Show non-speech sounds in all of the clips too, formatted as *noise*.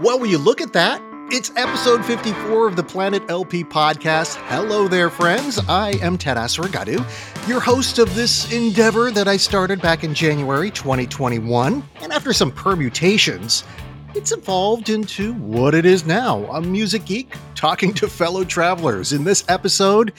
Well, will you look at that? It's episode 54 of the Planet LP podcast. Hello there, friends. I am Ted Asregadoo, your host of this endeavor that I started back in January 2021. And after some permutations, it's evolved into what it is now a music geek talking to fellow travelers. In this episode,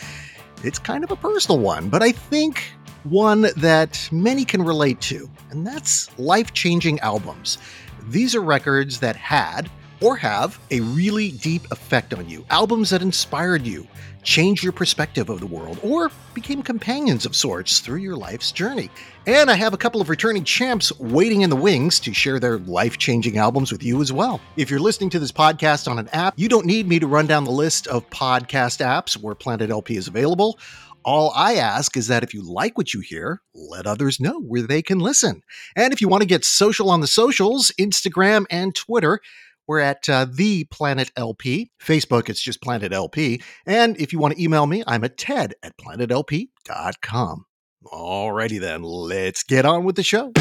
it's kind of a personal one, but I think one that many can relate to, and that's life changing albums. These are records that had or have a really deep effect on you, albums that inspired you, changed your perspective of the world, or became companions of sorts through your life's journey. And I have a couple of returning champs waiting in the wings to share their life changing albums with you as well. If you're listening to this podcast on an app, you don't need me to run down the list of podcast apps where Planet LP is available. All I ask is that if you like what you hear, let others know where they can listen. And if you want to get social on the socials, Instagram and Twitter, we're at uh, the Planet LP. Facebook, it's just Planet LP. And if you want to email me, I'm at ted at planetlp.com. Alrighty then, let's get on with the show.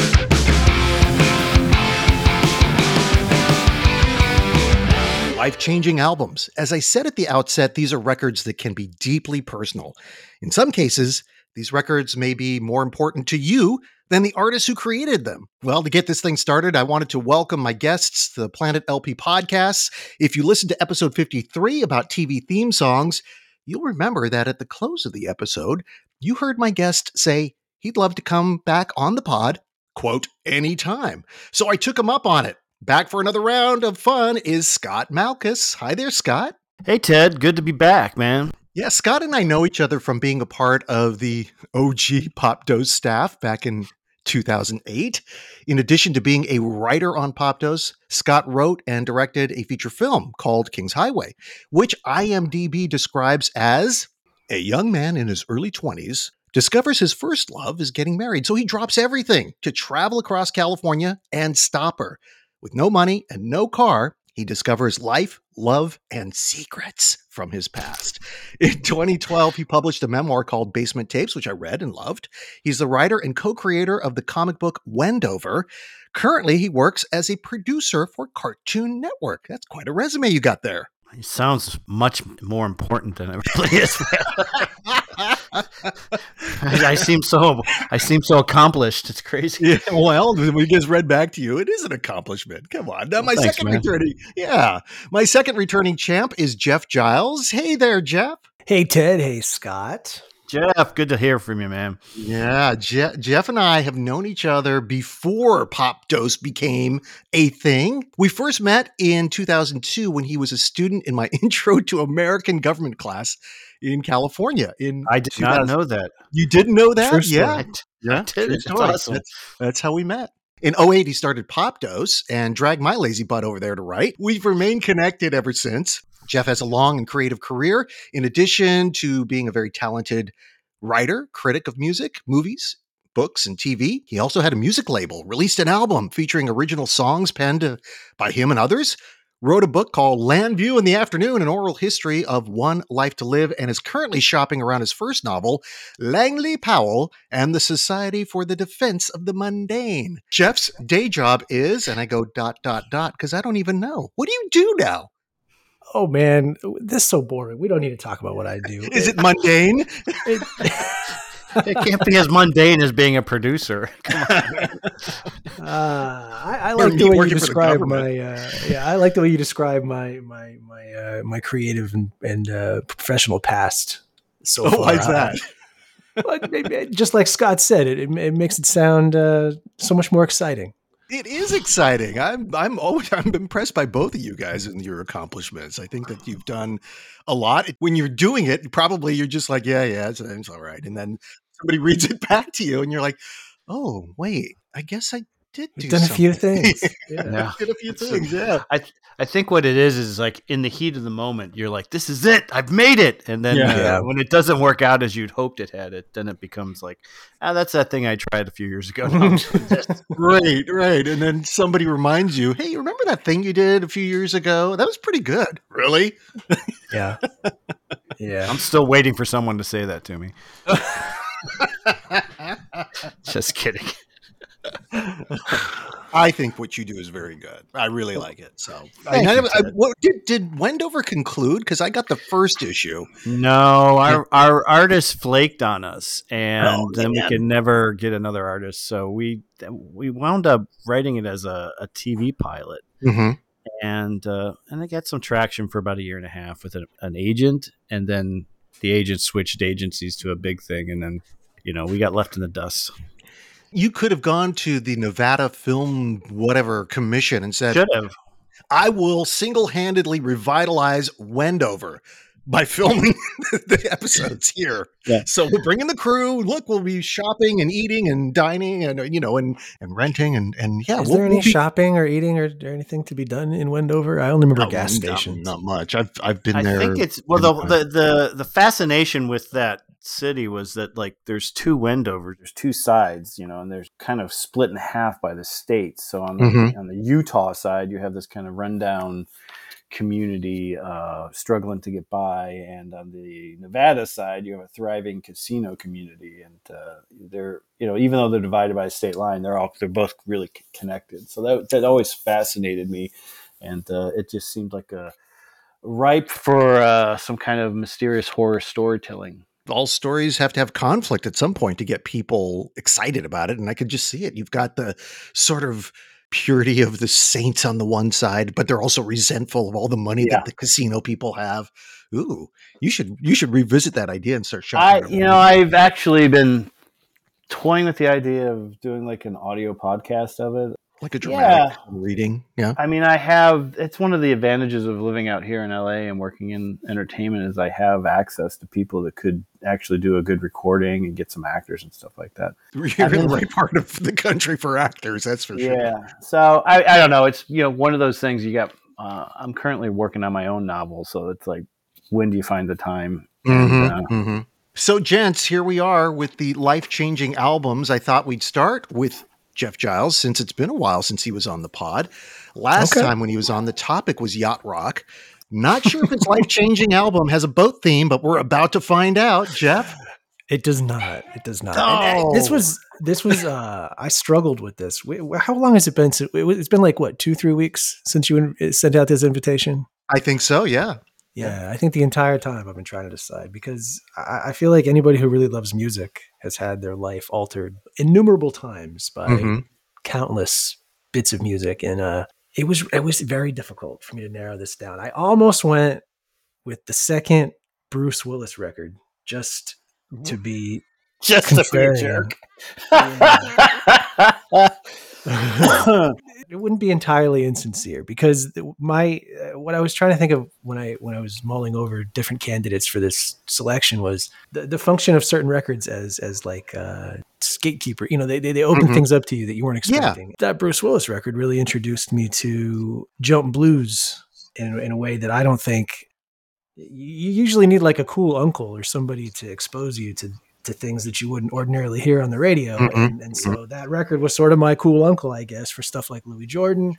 Life changing albums. As I said at the outset, these are records that can be deeply personal. In some cases, these records may be more important to you than the artists who created them. Well, to get this thing started, I wanted to welcome my guests to the Planet LP podcasts. If you listened to episode 53 about TV theme songs, you'll remember that at the close of the episode, you heard my guest say he'd love to come back on the pod, quote, anytime. So I took him up on it. Back for another round of fun is Scott Malchus. Hi there, Scott. Hey, Ted. Good to be back, man. Yeah, Scott and I know each other from being a part of the OG Popdose staff back in 2008. In addition to being a writer on Popdose, Scott wrote and directed a feature film called King's Highway, which IMDb describes as a young man in his early 20s discovers his first love is getting married, so he drops everything to travel across California and stop her. With no money and no car, he discovers life, love, and secrets from his past. In *laughs* 2012, he published a memoir called Basement Tapes, which I read and loved. He's the writer and co creator of the comic book Wendover. Currently, he works as a producer for Cartoon Network. That's quite a resume you got there. It sounds much more important than it *laughs* really is. *laughs* *laughs* I seem so I seem so accomplished. It's crazy. Yeah, well, we just read back to you. It is an accomplishment. Come on. Now my Thanks, second man. returning yeah. My second returning champ is Jeff Giles. Hey there, Jeff. Hey, Ted. Hey, Scott. Jeff, good to hear from you, man. Yeah, Je- Jeff and I have known each other before Popdose became a thing. We first met in 2002 when he was a student in my *laughs* Intro to American Government class in California. In I did not know that. You didn't know that? True story. yeah, I, yeah. I true It's story. awesome. That's, that's how we met. In 08, he started Popdose and dragged my lazy butt over there to write. We've remained connected ever since. Jeff has a long and creative career. In addition to being a very talented writer, critic of music, movies, books, and TV, he also had a music label, released an album featuring original songs penned uh, by him and others, wrote a book called Llanview in the Afternoon, an oral history of one life to live, and is currently shopping around his first novel, Langley Powell and the Society for the Defense of the Mundane. Jeff's day job is, and I go dot, dot, dot, because I don't even know. What do you do now? Oh man, this is so boring. We don't need to talk about what I do. *laughs* Is it mundane? It- *laughs* It can't be as mundane as being a producer. *laughs* uh, I, I like the way you working for the describe my. Uh, yeah, I like the way you describe my my my uh, my creative and, and uh, professional past. So Oh, *laughs* why is that? *laughs* Well, it- it- just like Scott said, it it, it makes it sound uh, so much more exciting. It is exciting. I'm I'm always *laughs* I'm impressed by both of you guys and your accomplishments. I think that you've done a lot. When you're doing it, probably you're just like, yeah, yeah, it's, it's all right. And then somebody *laughs* reads it back to you, and you're like, oh, wait, I guess I did do We've done a few things. *laughs* *laughs* Yeah. Yeah. I did a few It's- things. Yeah. I I think what it is is like in the heat of the moment, you're like, "This is it, I've made it," and then Yeah. uh, Yeah. when it doesn't work out as you'd hoped it had, it then it becomes like, "Ah, that's that thing I tried a few years ago." *laughs* No, Right, right. And then somebody reminds you, hey, you remember that thing you did a few years ago? That was pretty good. Really? Yeah. Yeah. I'm still waiting for someone to say that to me. Just kidding. I think what you do is very good. I really like it. So, I, I, you, I- what, did did Wendover conclude? Because I got the first issue. No, our our artist flaked on us, and Oh, then we man. could never get another artist. So we we wound up writing it as a, a TV pilot, Mm-hmm. and uh, and I got some traction for about a year and a half with an, an agent, and then the agent switched agencies to a big thing, and then you know we got left in the dust. You could have gone to the Nevada Film whatever commission and said, Should have. "I will single-handedly revitalize Wendover." By filming *laughs* the episodes here, Yeah. so we'll bring in the crew. Look, we'll be shopping and eating and dining and uh, you know and and renting and and yeah. Is we'll- there any we'll be- shopping or eating or, or anything to be done in Wendover? I only remember No, gas not- Not, much. I've I've been I there. I think it's well the, the the the fascination with that city was that like there's two Wendovers, there's two sides, you know, and there's kind of split in half by the states. So on the Mhm. on the Utah side, you have this kind of rundown community uh, struggling to get by, and on the Nevada side, you have a thriving casino community, and uh, they're you know even though they're divided by a state line, they're all they're both really c- connected. So that that always fascinated me, and uh, it just seemed like a ripe for uh, some kind of mysterious horror storytelling. All stories have to have conflict at some point to get people excited about it. And I could just see it. You've got the sort of purity of the saints on the one side, but they're also resentful of all the money Yeah. that the casino people have. Ooh, you should you should revisit that idea and start I, you know, I've actually been toying with the idea of doing like an audio podcast of it. Like a dramatic Yeah. reading. Yeah. I mean, I have. It's one of the advantages of living out here in LA and working in entertainment is I have access to people that could actually do a good recording and get some actors and stuff like that. *laughs* You're in the right part of the country for actors, that's for sure. Yeah. So I, I don't know. It's you know one of those things you got. Uh, I'm currently working on my own novel, so it's like, when do you find the time? Mhm, And, uh, mhm. So, gents, here we are with the life changing albums. I thought we'd start with Jeff Giles since it's been a while since he was on the pod. Last Okay. time when he was on, the topic was yacht rock. Not sure if his life changing album has a boat theme, but we're about to find out. Jeff, It does not. It does not. Uh, this Oh. was this was. uh I struggled with this. How long has it been? It's been like what two, three weeks since you sent out this invitation. I think so. Yeah. Yeah, I think the entire time I've been trying to decide because I, I feel like anybody who really loves music has had their life altered innumerable times by Mhm. countless bits of music, and uh, it was it was very difficult for me to narrow this down. I almost went with the second Bruce Willis record just to be just to be a Contrarian. jerk. *laughs* *laughs* *laughs* it wouldn't be entirely insincere because my uh, what I was trying to think of when I when I was mulling over different candidates for this selection was the, the function of certain records as as like uh gatekeeper you know they they, they open Mhm. things up to you that you weren't expecting. Yeah. that Bruce Willis record really introduced me to jump blues in, in a way that I don't think you usually need like a cool uncle or somebody to expose you to to things that you wouldn't ordinarily hear on the radio Mhm. and, and so that record was sort of my cool uncle i guess for stuff like louis jordan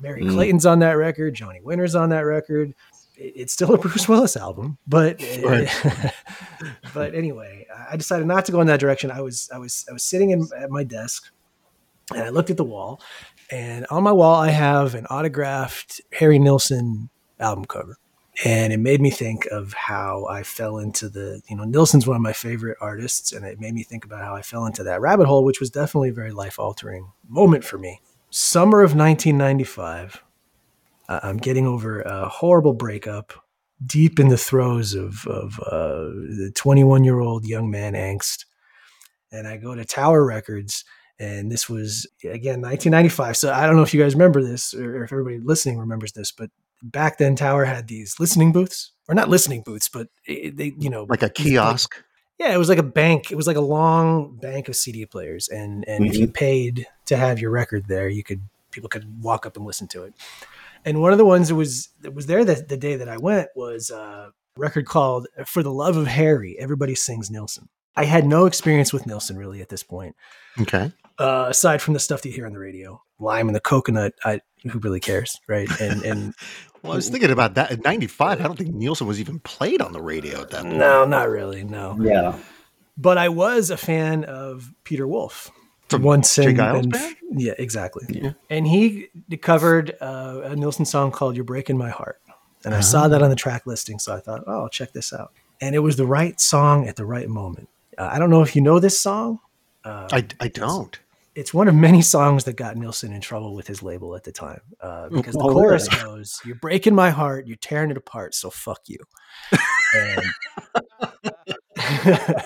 mary Mm. clayton's on that record johnny winter's on that record It- it's still a *laughs* bruce willis album but *laughs* Right. *laughs* but anyway i decided not to go in that direction i was i was i was sitting in, at my desk and i looked at the wall and on my wall i have an autographed harry nilsson album cover and it made me think of how I fell into the, you know, Nilsson's one of my favorite artists, and it made me think about how I fell into that rabbit hole, which was definitely a very life altering moment for me. Summer of 1995, uh, I'm getting over a horrible breakup, deep in the throes of, of uh, the 21 year old young man angst. And I go to Tower Records, and this was, again, 1995. So I don't know if you guys remember this or if everybody listening remembers this, but back then Tower had these listening booths or not listening booths, but they, you know, Like a kiosk. yeah, it was like a bank. It was like a long bank of CD players, and and if you paid to have your record there, you could people could walk up and listen to it. And one of the ones that was that was there the, the day that I went was a record called "For the Love of Harry." Everybody sings Nilsson. I had no experience with Nilsson really at this point, Okay. uh, aside from the stuff that you hear on the radio, "Lime and the Coconut." I who really cares, right? And and *laughs* Well, I was thinking about that. In 95, I don't think Nilsson was even played on the radio at that point. no, not really, no. yeah. but I was a fan of Peter Wolf. From once Jay and, Giles and- band? yeah, exactly. Yeah. And he covered uh, a Nilsson song called "You're Breaking My Heart," and I saw that on the track listing, so I thought, oh, I'll check this out. And it was the right song at the right moment. Uh, I don't know if you know this song. Uh, I, I don't. It's one of many songs that got Nilsson in trouble with his label at the time uh, because the Oh, chorus really? goes, "You're breaking my heart, you're tearing it apart, so fuck you." And, *laughs*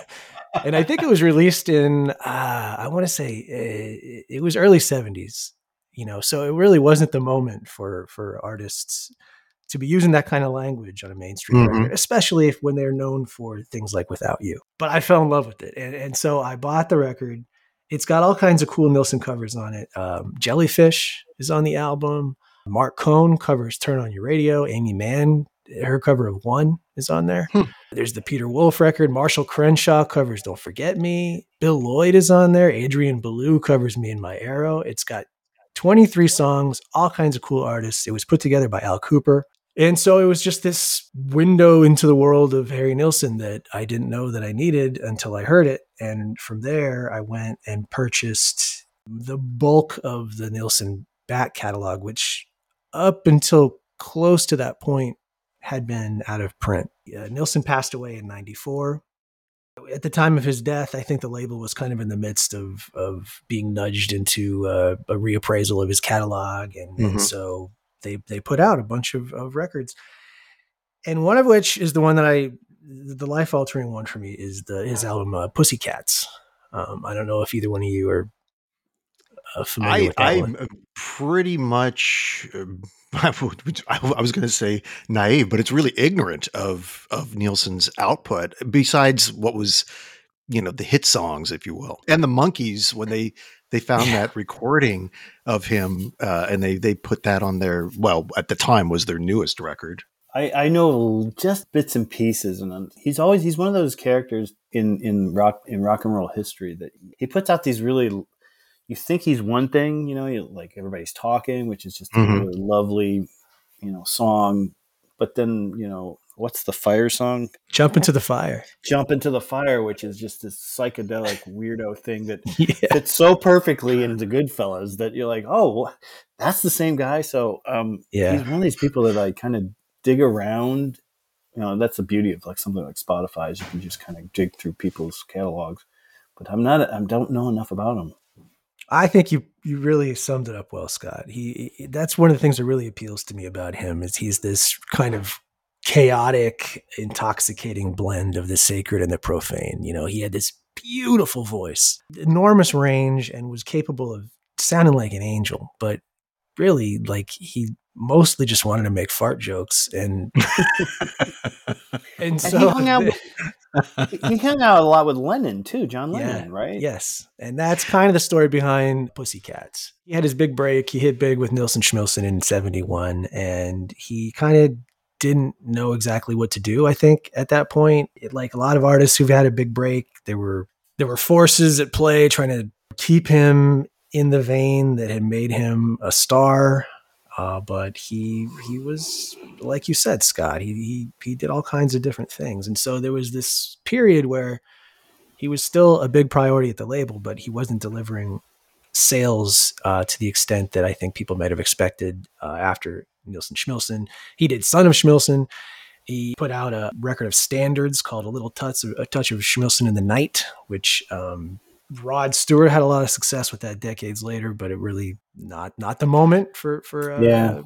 and I think it was released in uh, I want to say uh, it was early '70s, you know, so it really wasn't the moment for for artists to be using that kind of language on a mainstream Mhm. record, especially if when they're known for things like "Without You." But I fell in love with it, and and so I bought the record. It's got all kinds of cool Nilsson covers on it. Um, Jellyfish is on the album. Marc Cohn covers "Turn on Your Radio." Aimee Mann, her cover of "One" is on there. Hmm. There's the Peter Wolf record. Marshall Crenshaw covers "Don't Forget Me." Bill Lloyd is on there. Adrian Belew covers "Me and My Arrow." It's got 23 songs, all kinds of cool artists. It was put together by Al Kooper. And so it was just this window into the world of Harry Nilsson that I didn't know that I needed until I heard it. And from there, I went and purchased the bulk of the Nilsson back catalog, which up until close to that point had been out of print. Uh, Nilsson passed away in 94. At the time of his death, I think the label was kind of in the midst of, of being nudged into uh, a reappraisal of his catalog. And, and Mhm. so they, they put out a bunch of, of records. And one of which is the one that I, the life altering one for me is the his album uh, Pussycats. Um, I don't know if either one of you are uh, familiar I with that one. I'm pretty much um, *laughs* I would- I was going to say naive, but it's really ignorant of of Nilsson's output. Besides what was, you know, the hit songs, if you will, and the Monkees when they they found Yeah. that recording of him uh, and they they put that on their well at the time was their newest record. I, I know just bits and pieces, and he's always he's one of those characters in in rock in rock and roll history that he puts out these really. You think he's one thing, you know, you, like everybody's talking, which is just a Mhm. really lovely, you know, song. But then, you know, what's the fire song? Jump into the fire. Jump into the fire, which is just this psychedelic *laughs* weirdo thing that *laughs* Yeah. fits so perfectly into Goodfellas that you're like, oh, well, that's the same guy. So um, Yeah. he's one of these people that I kind of dig around. You know, that's the beauty of like something like Spotify is you can just kind of dig through people's catalogs. But I'm not, I don't know enough about him. I think you you really summed it up well, Scott. He, he- that's one of the things that really appeals to me about him is he's this kind of chaotic, intoxicating blend of the sacred and the profane. You know, he had this beautiful voice, enormous range, and was capable of sounding like an angel, but really like he mostly just wanted to make fart jokes and *laughs* and so he hung out the- *laughs* He hung out a lot with Lennon too, John Yeah, Lennon, right? Yes. And that's kind of the story behind Pussycats. He had his big break. He hit big with Nilsson Schmilsson in 71, and he kind of didn't know exactly what to do, I think, at that point. It, like a lot of artists who've had a big break, there were there were forces at play trying to keep him in the vein that had made him a star. Uh, but he he was like you said, Scott. He, he he did all kinds of different things, and so there was this period where he was still a big priority at the label, but he wasn't delivering sales uh, to the extent that I think people might have expected uh, after Nilsson Schmilsson. He did Son of Schmilsson. He put out a record of standards called A Little Touch of, a Touch of Schmilsson in the Night, which um, Rod Stewart had a lot of success with that decades later, but it really not not the moment for for uh, Yeah.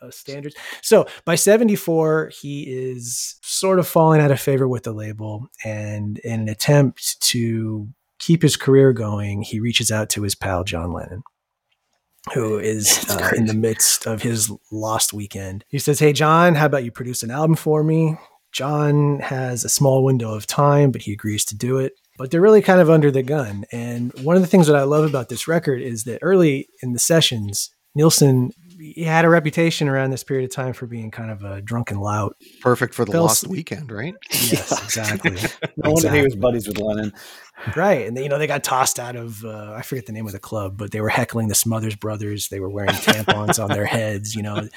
uh, standards. So by 74, he is sort of falling out of favor with the label. And in an attempt to keep his career going, he reaches out to his pal, John Lennon, who is *laughs* uh, in the midst of his lost weekend. He says, Hey, John, how about you produce an album for me? John has a small window of time, but he agrees to do it. But they're really kind of under the gun. And one of the things that I love about this record is that early in the sessions, Nilsson he had a reputation around this period of time for being kind of a drunken lout. Perfect for the Fell lost asleep. weekend, right? Yes, *laughs* exactly. *laughs* No wonder he Exactly. was buddies with Lennon. Right. And they, you know, they got tossed out of uh, I forget the name of the club, but they were heckling the Smothers brothers. They were wearing tampons on their heads, you know.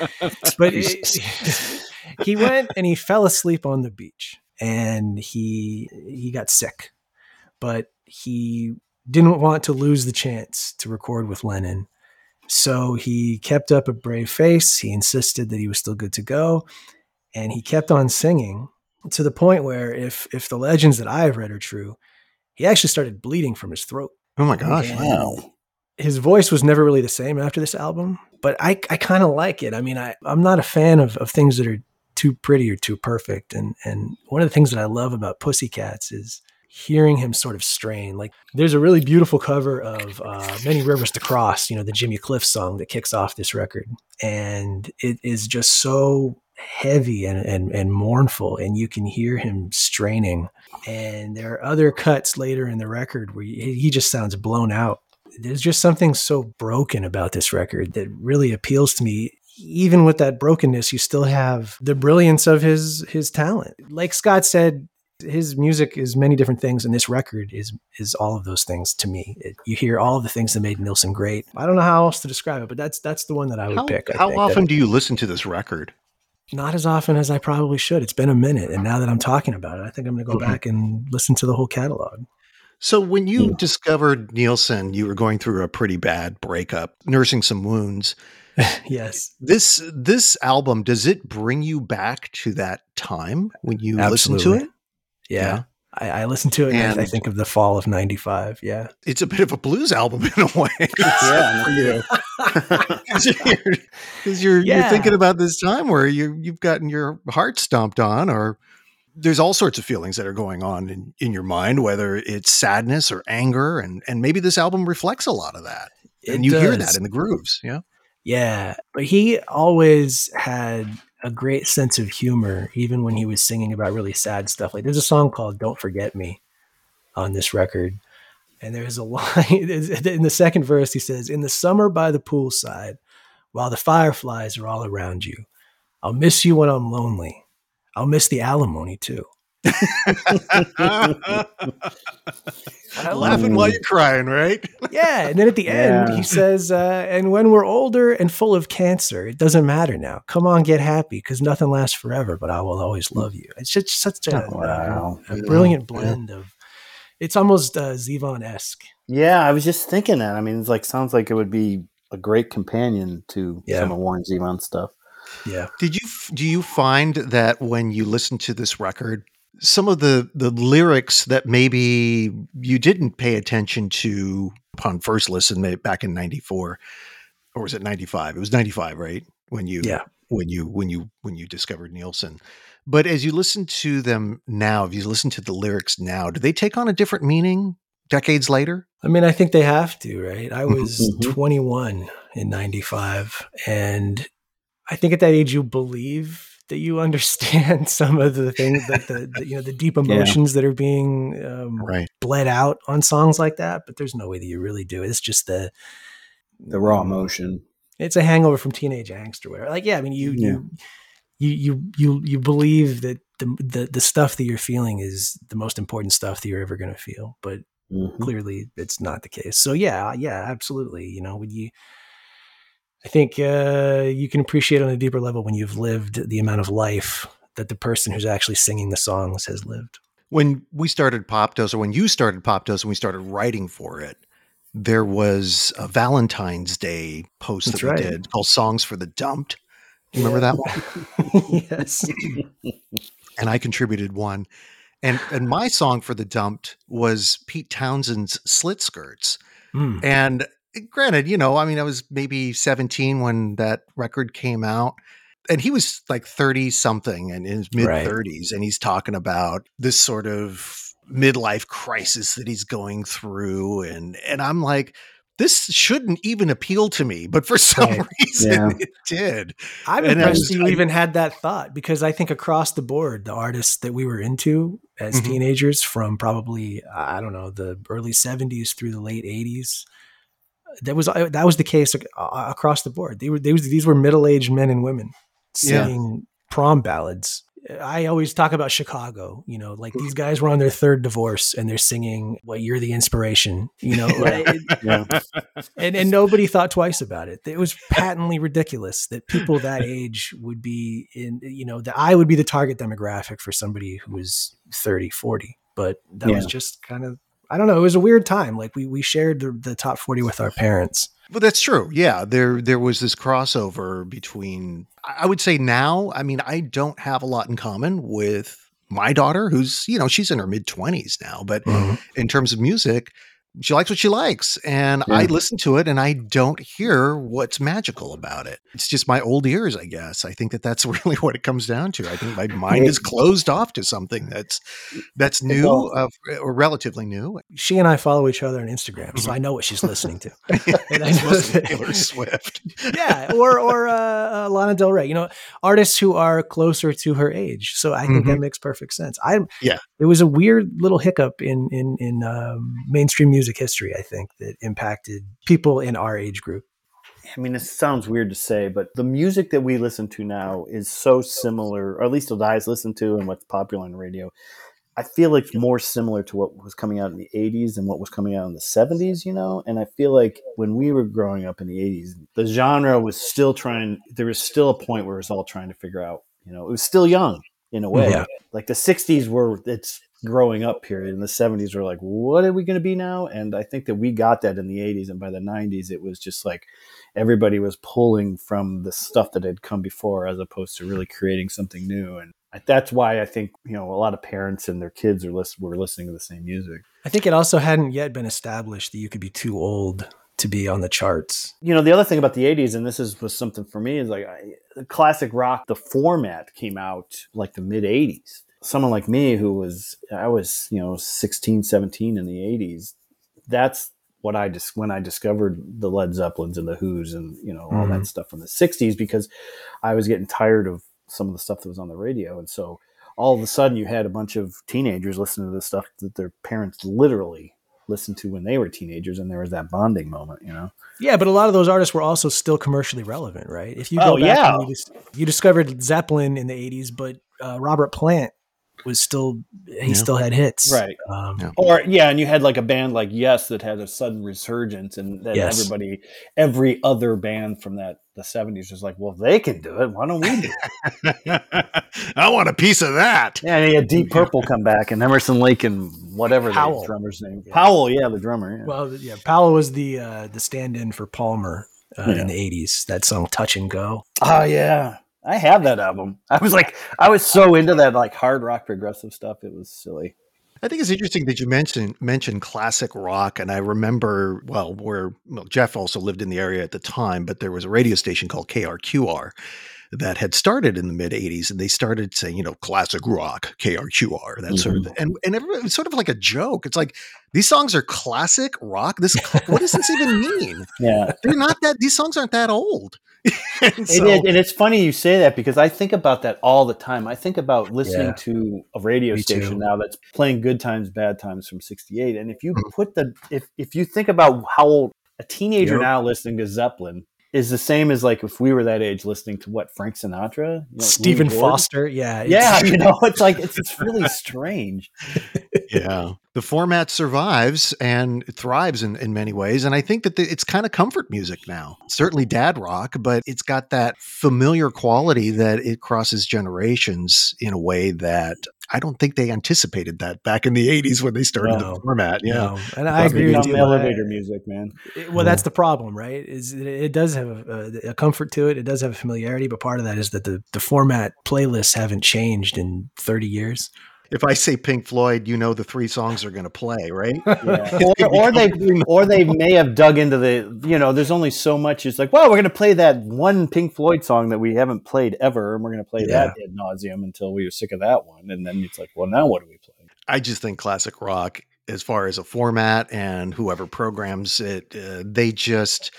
But it- he went and he fell asleep on the beach and he he got sick. But he didn't want to lose the chance to record with Lennon. So he kept up a brave face. He insisted that he was still good to go. And he kept on singing to the point where if if the legends that I have read are true, he actually started bleeding from his throat. Oh my gosh. And Wow. His voice was never really the same after this album, but I, I kind of like it. I mean, I, I'm not a fan of, of things that are too pretty or too perfect. And, and one of the things that I love about Pussycats is hearing him sort of strain. Like there's a really beautiful cover of uh, Many Rivers to Cross, you know, the Jimmy Cliff song that kicks off this record. And it is just so heavy and, and, and mournful. And you can hear him straining. And there are other cuts later in the record where he, just sounds blown out. There's just something so broken about this record that really appeals to me even with that brokenness, you still have the brilliance of his his talent. Like Scott said, his music is many different things, and this record is is all of those things to me. It, you hear all of the things that made Nilsson great. I don't know how else to describe it, but that's that's the one that I would How, pick. I how think, often do you listen to this record? Not as often as I probably should. It's been a minute, and now that I'm talking about it, I think I'm going to go Mhm. back and listen to the whole catalog. So when you Yeah. discovered Nilsson, you were going through a pretty bad breakup, nursing some wounds. *laughs* yes, This this album does it bring you back to that time when you listen to it? yeah. Yeah. I, I listened to it, and, I think of the fall of '95. Yeah, It's a bit of a blues album *laughs* in a way. Yeah. *laughs* *laughs* Because you're, you're, you're thinking about this time where you you've gotten your heart stomped on, or there's all sorts of feelings that are going on in, in your mind, whether it's sadness or anger, and and maybe this album reflects a lot of that, and It you hear that in the grooves. Yeah, Yeah, but he always had a great sense of humor, even when he was singing about really sad stuff. Like there's a song called "Don't Forget Me" on this record, and there's a *laughs* line in the second verse. He says, "In the summer by the poolside, while the fireflies are all around you, I'll miss you when I'm lonely. I'll miss the alimony too." *laughs* Laughing while you're crying, right? *laughs* yeah, and then at the end Yeah. he says, uh, "And when we're older and full of cancer, it doesn't matter now. Come on, get happy, because nothing lasts forever. But I will always love you." It's just such a, Wow. a Yeah, brilliant yeah. blend of. It's almost uh, Zevon esque. Yeah, I was just thinking that. I mean, it's like sounds like it would be a great companion to Yeah. some of Warren Zevon stuff. Yeah, Did you do you find that when you listen to this record, some of the the lyrics that maybe you didn't pay attention to upon first listen back in 94 or was it 95 it was 95 right when you Yeah. when you when you when you discovered nilsson but as you listen to them now if you listen to the lyrics now do they take on a different meaning decades later I mean, I think they have to, right? I was Mhm. 21 in 95. And I think at that age, you believe that you *laughs* understand some of the things that the, the you know, the deep *laughs* emotions that are being um, right bled out on songs like that. But there's no way that you really do. It's just the, The raw emotion. it's a hangover from teenage angst or whatever. Like, yeah, I mean, you, Yeah. you, you, you, you, you believe that the, the, the stuff that you're feeling is the most important stuff that you're ever going to feel. But Mhm. clearly it's not the case. So yeah, yeah, absolutely. You know, when you, I think uh, you can appreciate on a deeper level when you've lived the amount of life that the person who's actually singing the songs has lived. when we started Popdose, or when you started Popdose, and we started writing for it, there was a Valentine's Day post That's that we right. did called "Songs for the Dumped." You remember that one? *laughs* yes. *laughs* And I contributed one, and and my song for the Dumped was Pete Townshend's "Slit Skirts." Mm. And granted, you know, I mean, I was maybe 17 when that record came out. And he was like 30 something and in his mid Right. 30s. And he's talking about this sort of midlife crisis that he's going through. And and I'm like, this shouldn't even appeal to me, but for some Right. *laughs* reason Yeah. it did. I'm And impressed you I- even had that thought because I think across the board, the artists that we were into as Mhm. teenagers from probably, I don't know, the early 70s through the late 80s, that was uh, that was the case uh, across the board. They were they was, these were middle aged men and women Yeah. singing prom ballads. I always talk about Chicago. You know, like these *laughs* guys were on their third divorce and they're singing "What You're the Inspiration." You know, *laughs* like, Yeah. and and nobody thought twice about it. It was patently ridiculous that people that age would be in. You know, that I would be the target demographic for somebody who was 30, 40. But that was just kind of I don't know. It was a weird time. Like we we shared the, the top forty with our parents. Well, that's true. Yeah, there there was this crossover between. I would say now. I mean, I don't have a lot in common with my daughter, who's you know she's in her mid twenties now, but Mm-hmm. in terms of music, she likes what she likes, and I listen to it, and I don't hear what's magical about it. It's just my old ears, I guess. I think that that's *laughs* really what it comes down to. I think my mind is closed off to something that's that's new uh, or relatively new. She and I follow each other on Instagram, Mm-hmm. so I know what she's listening to. *laughs* And I know Taylor Swift. *laughs* yeah, or or uh, uh, Lana Del Rey. You know, artists who are closer to her age. So I think that makes perfect sense. I Mm-hmm. Yeah. It was a weird little hiccup in in in um, mainstream music history. I think that impacted people in our age group. I mean, it sounds weird to say, but the music that we listen to now is so similar, or at least what I listen to and what's popular on the radio. I feel like more similar to what was coming out in the 80s and what was coming out in the 70s, you know? And I feel like when we were growing up in the 80s, the genre was still trying, there was still a point where it was all trying to figure out, you know, it was still young in a oh, way. Yeah. Like the 60s were its growing up period, and the 70s were like, what are we going to be now? And I think that we got that in the 80s, and by the 90s, it was just like, everybody was pulling from the stuff that had come before as opposed to really creating something new and that's why i think you know a lot of parents and their kids are list- were listening to the same music I think it also hadn't yet been established that you could be too old to be on the charts. you know the other thing about the 80s and this is was something for me is like I, classic rock the format came out like the mid 80s someone like me who was i was you know 16 17 in the 80s that's what i just when i discovered the led zeppelins and the who's and you know all Mhm. that stuff from the 60s because i was getting tired of some of the stuff that was on the radio and so all of a sudden you had a bunch of teenagers listening to the stuff that their parents literally listened to when they were teenagers and there was that bonding moment you know Yeah, but a lot of those artists were also still commercially relevant, right? If you Oh, go back, yeah. and you, dis- you discovered Zeppelin in the '80s, but uh, Robert Plant was still he Yeah. still had hits, Right. Um, Yeah. Or yeah, and you had like a band like Yes that had a sudden resurgence, and then Yes. everybody, every other band from that the seventies was like, well, they can do it. Why don't we do it? *laughs* I want a piece of that. yeah, and he had Deep Purple come back, and Emerson Lake and whatever Powell. the drummer's name, Powell, yeah, the drummer. Yeah. Well, yeah, Powell was the uh, the stand-in for Palmer uh, Yeah. in the '80s. That song "Touch and Go." oh yeah, I have that album. *laughs* I was like, I was so into that like hard rock progressive stuff. It was silly. I think it's interesting that you mentioned mentioned classic rock, and I remember well, where well, Jeff also lived in the area at the time, but there was a radio station called KRQR that had started in the mid '80s, and they started saying, you know, classic rock, KRQR, that sort of, mm-hmm. thing. and and everybody, it was sort of like a joke. It's like these songs are classic rock. This what does this even mean? *laughs* Yeah, They're not that. These songs aren't that old. *laughs* and so, is, and it's funny you say that because I think about that all the time. I think about listening Yeah. to a radio station too. now that's playing "Good Times, Bad Times" from '68, and if you Mhm. put the if if you think about how old a teenager Yep. now listening to Zeppelin is the same as like if we were that age listening to what Frank Sinatra, you know, Stephen Foster, yeah, Yeah, *laughs* you know, it's like it's it's really strange. yeah. The format survives and thrives in, in many ways and i think that the, it's kind of comfort music now. Certainly dad rock but it's got that familiar quality that it crosses generations in a way that i don't think they anticipated that back in the 80s when they started No. the format yeah No, and I agree with become you. Elevator music, man. it- well, that's the problem, right? Is it, it does have a, a comfort to it. It does have a familiarity, but part of that is that the the format playlists haven't changed in 30 years. If i say pink floyd you know the three songs are going to play right *laughs* Yeah. or, or they or they may have dug into the you know there's only so much it's like well we're going to play that one pink floyd song that we haven't played ever and we're going to play that ad nauseum until we were sick of that one and then it's like well now what do we play I just think classic rock, as far as a format and whoever programs it, uh, they just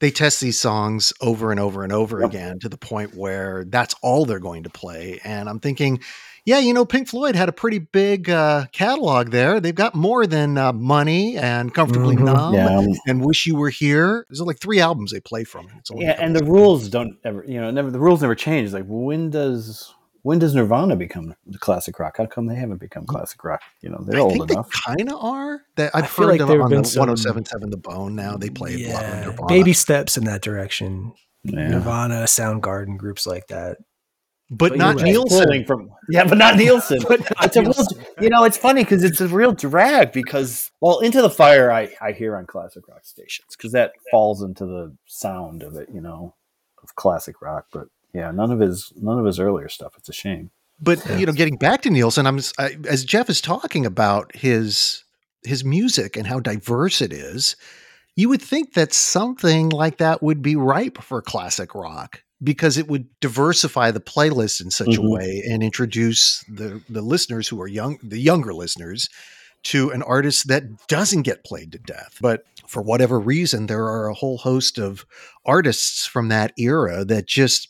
they test these songs over and over and over Yep. again to the point where that's all they're going to play. And I'm thinking, yeah, you know, Pink Floyd had a pretty big uh, catalog there. They've got more than uh, Money and Comfortably Mhm. Numb yeah and Wish You Were Here. There's like three albums they play from. It's only yeah and the rules don't ever you know never the rules never change It's like when does when does nirvana become the classic rock how come they haven't become classic rock you know they're I old think enough they kind of are. That I've I feel heard like them there have on the some- 107.7 The Bone. Now they play a lot of Nirvana. baby steps in that direction. yeah. Nirvana, Soundgarden, groups like that. But, But not right. Nilsson. From yeah, but not *laughs* Nilsson. But not it's a real, you know, it's funny because it's a real drag because well, into the fire I I hear on classic rock stations because that falls into the sound of it, you know, of classic rock. But yeah, none of his none of his earlier stuff. It's a shame. But you know, getting back to Nilsson, I'm I, as Jeff is talking about his his music and how diverse it is. You would think that something like that would be ripe for classic rock because it would diversify the playlist in such a Mhm. way and introduce the the listeners who are young, the younger listeners, to an artist that doesn't get played to death. But for whatever reason, there are a whole host of artists from that era that just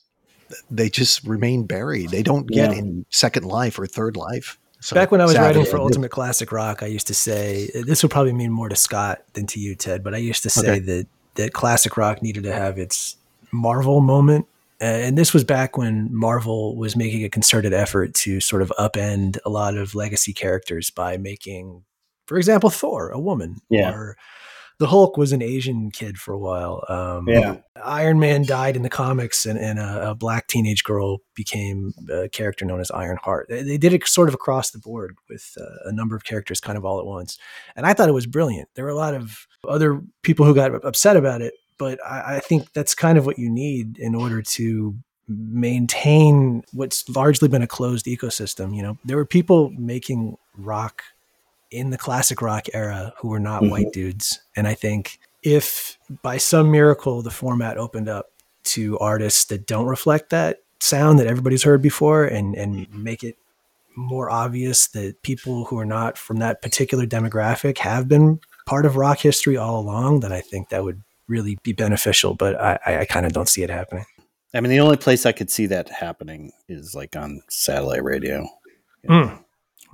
they just remain buried. They don't get Yeah. any second life or third life. So Back when I was sadly, writing for I. Ultimate Classic Rock, I used to say this would probably mean more to Scott than to you, Ted. But I used to say Okay. that that classic rock needed to have its Marvel moment, and this was back when Marvel was making a concerted effort to sort of upend a lot of legacy characters by making, for example, Thor a woman, Yeah. or the Hulk was an Asian kid for a while. Um, Yeah. Iron Man died in the comics, and, and a, a black teenage girl became a character known as Iron Heart. They, they did it sort of across the board with uh, a number of characters kind of all at once. And I thought it was brilliant. There were a lot of other people who got upset about it, but I, I think that's kind of what you need in order to maintain what's largely been a closed ecosystem. You know, there were people making rock in the classic rock era who were not Mhm. white dudes. And I think if by some miracle the format opened up to artists that don't reflect that sound that everybody's heard before and and make it more obvious that people who are not from that particular demographic have been part of rock history all along, then I think that would really be beneficial. But I, I, I kind of don't see it happening. I mean, the only place I could see that happening is like on satellite radio.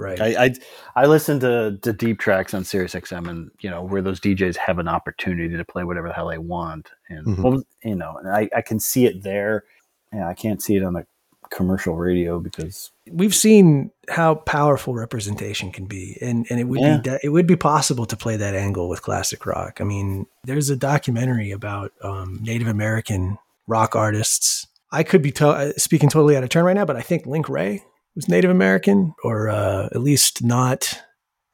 Right. I, I I listen to, to deep tracks on Sirius XM, and you know where those DJs have an opportunity to play whatever the hell they want, and Mhm. well, you know, and I, I can see it there. Yeah, I can't see it on the commercial radio because we've seen how powerful representation can be and and it would Yeah. be it would be possible to play that angle with classic rock. I mean there's a documentary about um, native american rock artists. I could be to- uh, speaking totally out of turn right now but i think link wray was native american or uh, at least not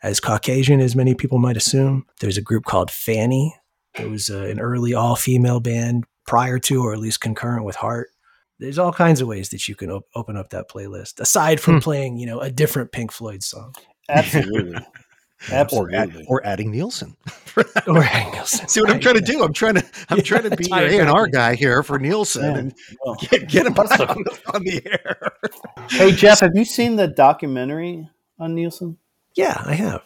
as caucasian as many people might assume. There's a group called fanny. It was uh, an early all-female band prior to or at least concurrent with heart there's all kinds of ways that you can op- open up that playlist aside from Hmm. playing you know a different pink floyd song absolutely, *laughs* or, absolutely. add, or adding Nilsson. *laughs* or Nilsson. See what I'm trying to do? I'm trying to I'm Yeah, trying to be tie your A and R guy here for Nilsson Yeah. and Well, get, get him *laughs* Awesome. on, on the air. hey Jeff, have you seen the documentary on Nilsson? yeah i have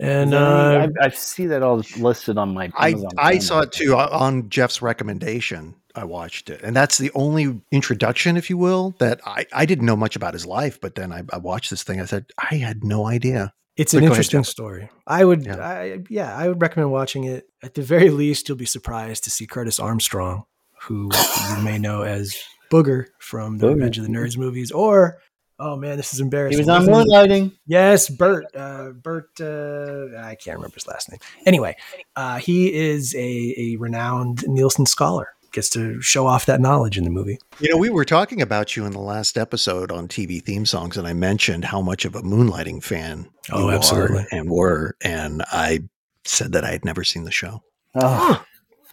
and there uh, I, I see that all listed on my. I Amazon I Prime. saw it too on Jeff's recommendation. I watched it, and that's the only introduction, if you will, that I I didn't know much about his life. But then I, I watched this thing. I said I had no idea. it's but an go ahead, interesting story i would Yeah. I, yeah i would recommend watching it at the very least you'll be surprised to see curtis armstrong who you may know as booger from the Booger. revenge of the nerds movies or oh man this is embarrassing He was on Moonlighting. Yes, Bert. Uh, Bert. Uh, I can't remember his last name. Anyway, uh, he is a, a renowned Nilsson scholar. Gets to show off that knowledge in the movie. You know, we were talking about you in the last episode on TV theme songs, and I mentioned how much of a moonlighting fan Oh, you are absolutely. and were, and I said that I had never seen the show. Oh,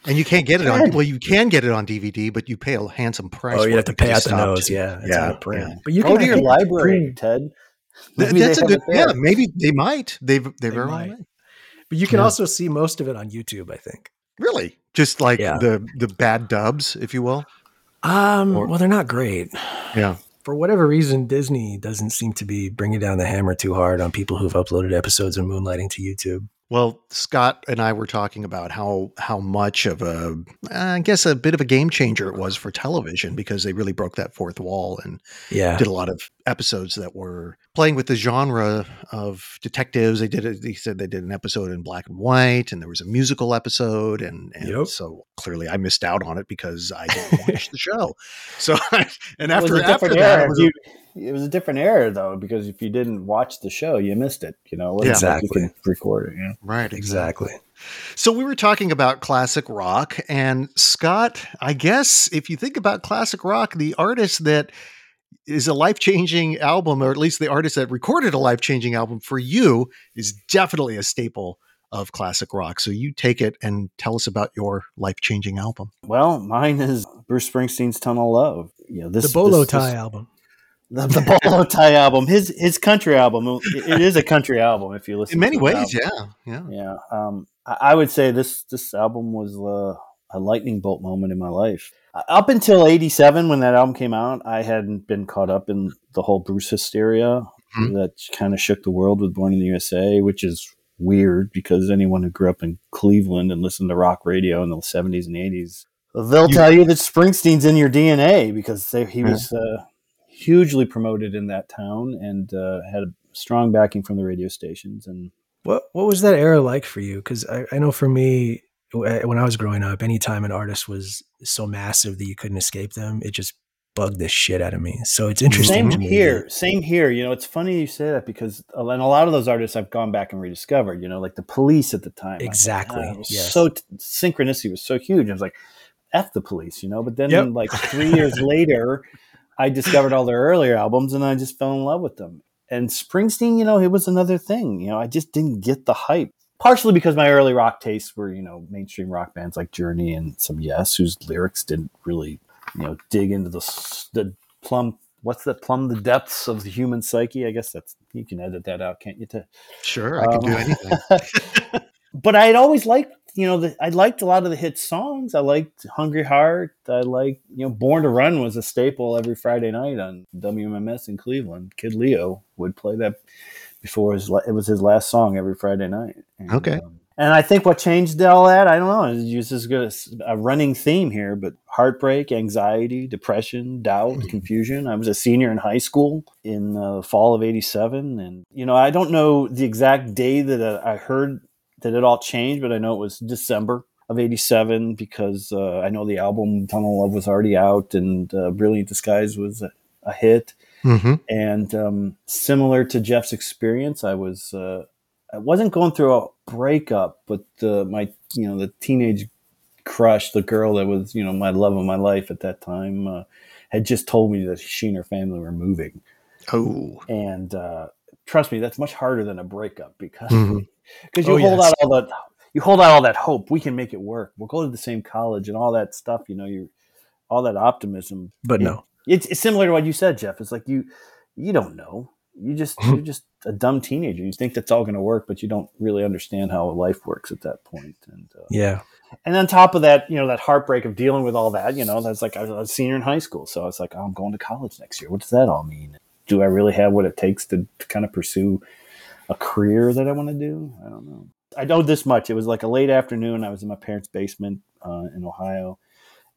And you can't get it on. Well, you can get it on DVD, but you pay a handsome price. oh, you have to pay you out the stopped. nose. Yeah, it's Yeah, out print. yeah. But you can go to your library, bring- Ted. Th- Maybe that's a good. it. Yeah, maybe they might. They've they They very might. might. But you can Yeah. also see most of it on YouTube. I think. Really, just like Yeah. the the bad dubs, if you will. Um. Or- well, they're not great. Yeah. For whatever reason, Disney doesn't seem to be bringing down the hammer too hard on people who've uploaded episodes of Moonlighting to YouTube. Well, Scott and I were talking about how how much of a, I guess, a bit of a game changer it was for television because they really broke that fourth wall and Yeah. did a lot of episodes that were playing with the genre of detectives. They did it. They said they did an episode in black and white, and there was a musical episode, and, and Yep. so clearly I missed out on it because I didn't *laughs* watch the show. So *laughs* and after a after different that, was a- you- it was a different era though, because if you didn't watch the show, you missed it. You know, It wasn't like Exactly. You record it. Yeah. right, Exactly. So we were talking about classic rock, and Scott, I guess if you think about classic rock, the artist that is a life changing album, or at least the artist that recorded a life changing album for you is definitely a staple of classic rock. So you take it and tell us about your life changing album. Well, mine is Bruce Springsteen's Tunnel Love. You know, this the Bolo this, Tie this, album. The, the Bolo *laughs* Tie album, his his country album. It is a country album if you listen. In many ways, album. yeah, yeah, yeah. Um, I, I, would say this this album was uh, a lightning bolt moment in my life. Up until '87, when that album came out, I hadn't been caught up in the whole Bruce hysteria mm-hmm. that kind of shook the world with Born in the USA, which is weird because anyone who grew up in Cleveland and listened to rock radio in the 70s and 80s, they'll you, tell you that Springsteen's in your DNA because they, he was uh, hugely promoted in that town and uh, had a strong backing from the radio stations. And what what was that era like for you? Because I, I know for me, when I was growing up, anytime an artist was so massive that you couldn't escape them, it just bugged the shit out of me. So it's interesting. Same here. Same here. You know, it's funny you say that because and a lot of those artists I've gone back and rediscovered. You know, like the Police at the time. Exactly. Like, oh, yes. So t- synchronicity was so huge. I was like, "F the Police," you know. But then, yep. like three years later, I discovered all their earlier albums and I just fell in love with them. And Springsteen, you know, it was another thing. You know, I just didn't get the hype. Partially because my early rock tastes were, you know, mainstream rock bands like Journey and some Yes, whose lyrics didn't really you know dig into the the plumb what's that plumb the depths of the human psyche i guess that's you can edit that out can't you to sure i um, can do anything *laughs* but i'd always liked you know the, i liked a lot of the hit songs i liked hungry heart i liked you know born to run was a staple every friday night on wmms in cleveland kid leo would play that before his it was his last song every friday night and, okay um, and I think what changed all that, I don't know, it's just a running theme here, but heartbreak, anxiety, depression, doubt, mm-hmm. confusion. I was a senior in high school in the fall of 87. And, you know, I don't know the exact day that uh, I heard that it all changed, but I know it was December of 87 because uh, I know the album Tunnel of Love was already out and uh, Brilliant Disguise was a, a hit. Mm-hmm. And um, similar to Jeff's experience, I was uh, I wasn't going through a breakup, but the, my you know the teenage crush, the girl that was you know my love of my life at that time, uh, had just told me that she and her family were moving. Oh, and uh, trust me, that's much harder than a breakup because because you oh, hold yes. out all that you hold out all that hope. We can make it work. We'll go to the same college and all that stuff. You know, you all that optimism. But it, no, it's, it's similar to what you said, Jeff. It's like you you don't know you just *laughs* you're just a dumb teenager. You think that's all going to work, but you don't really understand how life works at that point. And uh, yeah, and on top of that, you know that heartbreak of dealing with all that. You know, that's like I was a senior in high school, so I was like oh, I'm going to college next year. What does that all mean? Do I really have what it takes to, to kind of pursue a career that I want to do? I don't know. I know this much. It was like a late afternoon. I was in my parents' basement uh, in Ohio,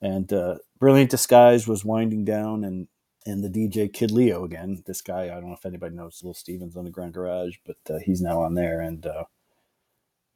and uh, Brilliant Disguise was winding down, and and the DJ Kid Leo again. This guy, I don't know if anybody knows Little Stevens on the Underground Garage, but uh, he's now on there, and uh,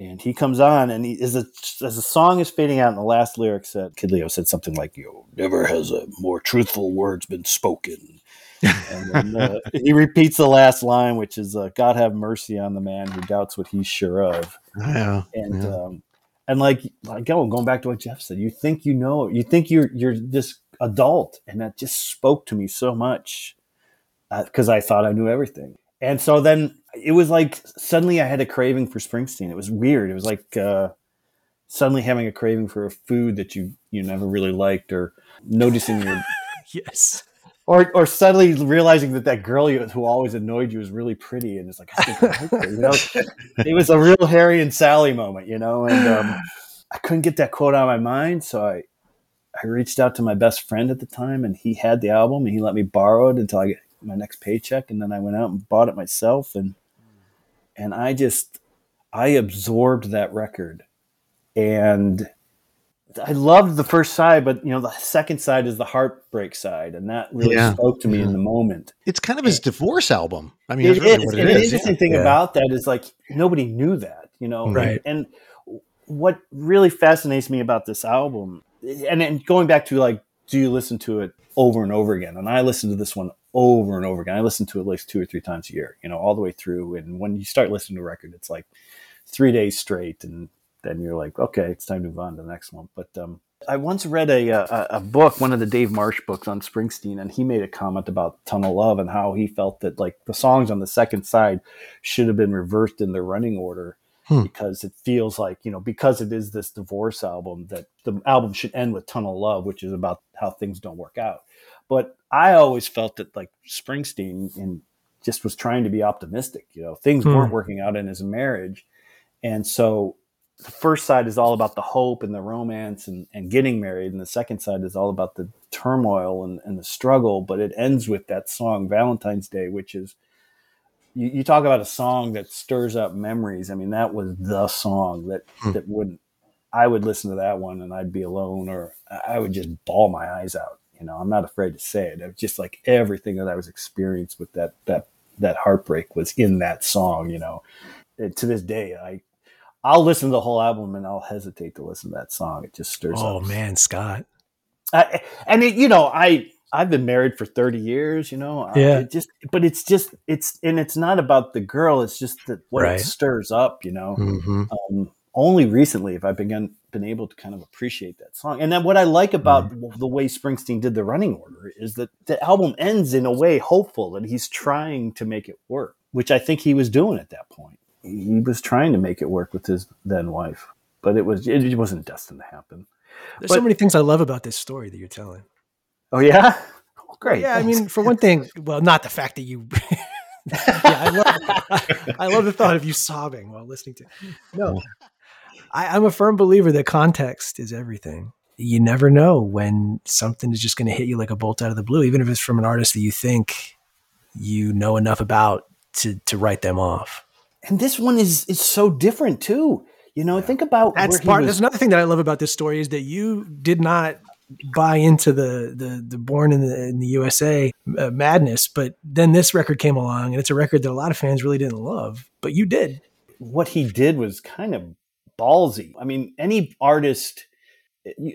and he comes on, and he as a as the song is fading out, in the last lyric said Kid Leo said something like, "Yo, never has a more truthful words been spoken." And then, uh, he repeats the last line, which is uh, "God have mercy on the man who doubts what he's sure of." Yeah, and yeah. Um, and like like going back to what Jeff said, you think you know, you think you're you're this adult, and that just spoke to me so much because uh, I thought I knew everything. And so then it was like suddenly I had a craving for Springsteen. It was weird. It was like uh, suddenly having a craving for a food that you you never really liked, or noticing your *laughs* yes, or or suddenly realizing that that girl who always annoyed you was really pretty, and it's like I think I like. You know, *laughs* it was a real Harry and Sally moment, you know, and um, I couldn't get that quote out of my mind, so I I reached out to my best friend at the time, and he had the album, and he let me borrow it until I get my next paycheck, and then I went out and bought it myself, and and I just I absorbed that record, and I loved the first side, but you know the second side is the heartbreak side, and that really yeah. spoke to me yeah. in the moment. It's kind of his divorce album. I mean, it, really it, it is. The interesting yeah. thing about that is like nobody knew that, you know, right? And, and what really fascinates me about this album and then going back to like, do you listen to it over and over again? And I listen to this one over and over again. I listen to it at least two or three times a year, you know, all the way through. And when you start listening to a record, it's like three days straight, and then you're like, okay, it's time to move on to the next one. But um, I once read a, a, a book, one of the Dave Marsh books on Springsteen, and he made a comment about Tunnel Love and how he felt that like the songs on the second side should have been reversed in their running order hmm. because it feels like you know because it is this divorce album that the album should end with Tunnel Love, which is about how things don't work out. But I always felt that like Springsteen and just was trying to be optimistic. You know, things hmm. weren't working out in his marriage, and so the first side is all about the hope and the romance and, and getting married, and the second side is all about the turmoil and, and the struggle. But it ends with that song Valentine's Day, which is you, you, talk about a song that stirs up memories. I mean, that was the song that hmm. that would I would listen to that one and I'd be alone, or I would just bawl my eyes out. You know, I'm not afraid to say it. It was just like everything that I was experienced with that that that heartbreak was in that song. You know, to this day, I I'll listen to the whole album and I'll hesitate to listen to that song. It just stirs oh, up. Oh man, Scott. I, and it, you know, I I've been married for 30 years, you know. Yeah. It just but it's just it's and it's not about the girl, it's just that what right. it stirs up, you know. Mm-hmm. Um, only recently have I begun been able to kind of appreciate that song. And then what I like about mm-hmm. the way Springsteen did the running order is that the album ends in a way hopeful that he's trying to make it work, which I think he was doing at that point. He was trying to make it work with his then wife, but it was it wasn't destined to happen. There's but, so many things I love about this story that you're telling. Oh yeah, oh, great. Yeah, I mean, for one thing, well, not the fact that you. *laughs* yeah, I love, I, love the thought of you sobbing while listening to. No, I, I'm a firm believer that context is everything. You never know when something is just going to hit you like a bolt out of the blue, even if it's from an artist that you think you know enough about to to write them off. And this one is is so different too. You know, yeah. think about that's part. Was, that's another thing that I love about this story is that you did not buy into the the the born in the in the USA uh, madness, but then this record came along, and it's a record that a lot of fans really didn't love, but you did. What he did was kind of ballsy. I mean, any artist,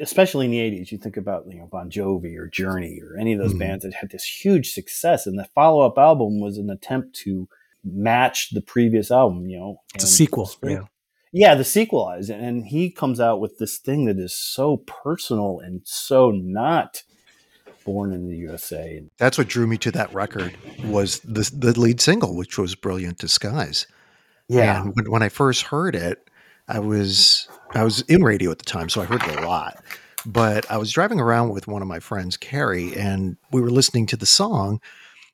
especially in the '80s, you think about you know Bon Jovi or Journey or any of those mm-hmm. bands that had this huge success, and the follow up album was an attempt to match the previous album. You know, it's a sequel. Spring, yeah yeah, the sequelize, and he comes out with this thing that is so personal and so not born in the USA. That's what drew me to that record was the the lead single, which was "Brilliant Disguise." Yeah, and when, when I first heard it, I was I was in radio at the time, so I heard it a lot. But I was driving around with one of my friends, Carrie, and we were listening to the song,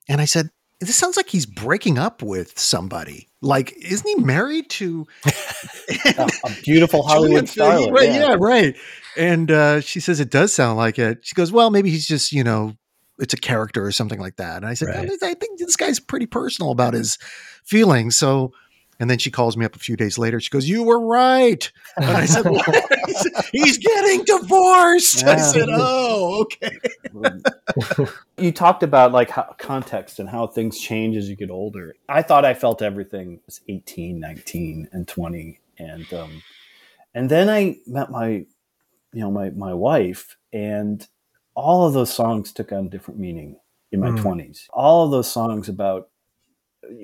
and I said, "This sounds like he's breaking up with somebody." like isn't he married to *laughs* a, a beautiful *laughs* hollywood star right, yeah. yeah. right and uh, she says it does sound like it she goes well maybe he's just you know it's a character or something like that and i said right. i think this guy's pretty personal about his feelings so and then she calls me up a few days later. She goes, "You were right." And I said, *laughs* "He's getting divorced." I said, "Oh, okay." *laughs* you talked about like how, context and how things change as you get older. I thought I felt everything was 18, 19, and 20, and um, and then I met my, you know, my my wife, and all of those songs took on different meaning in my mm. 20s. All of those songs about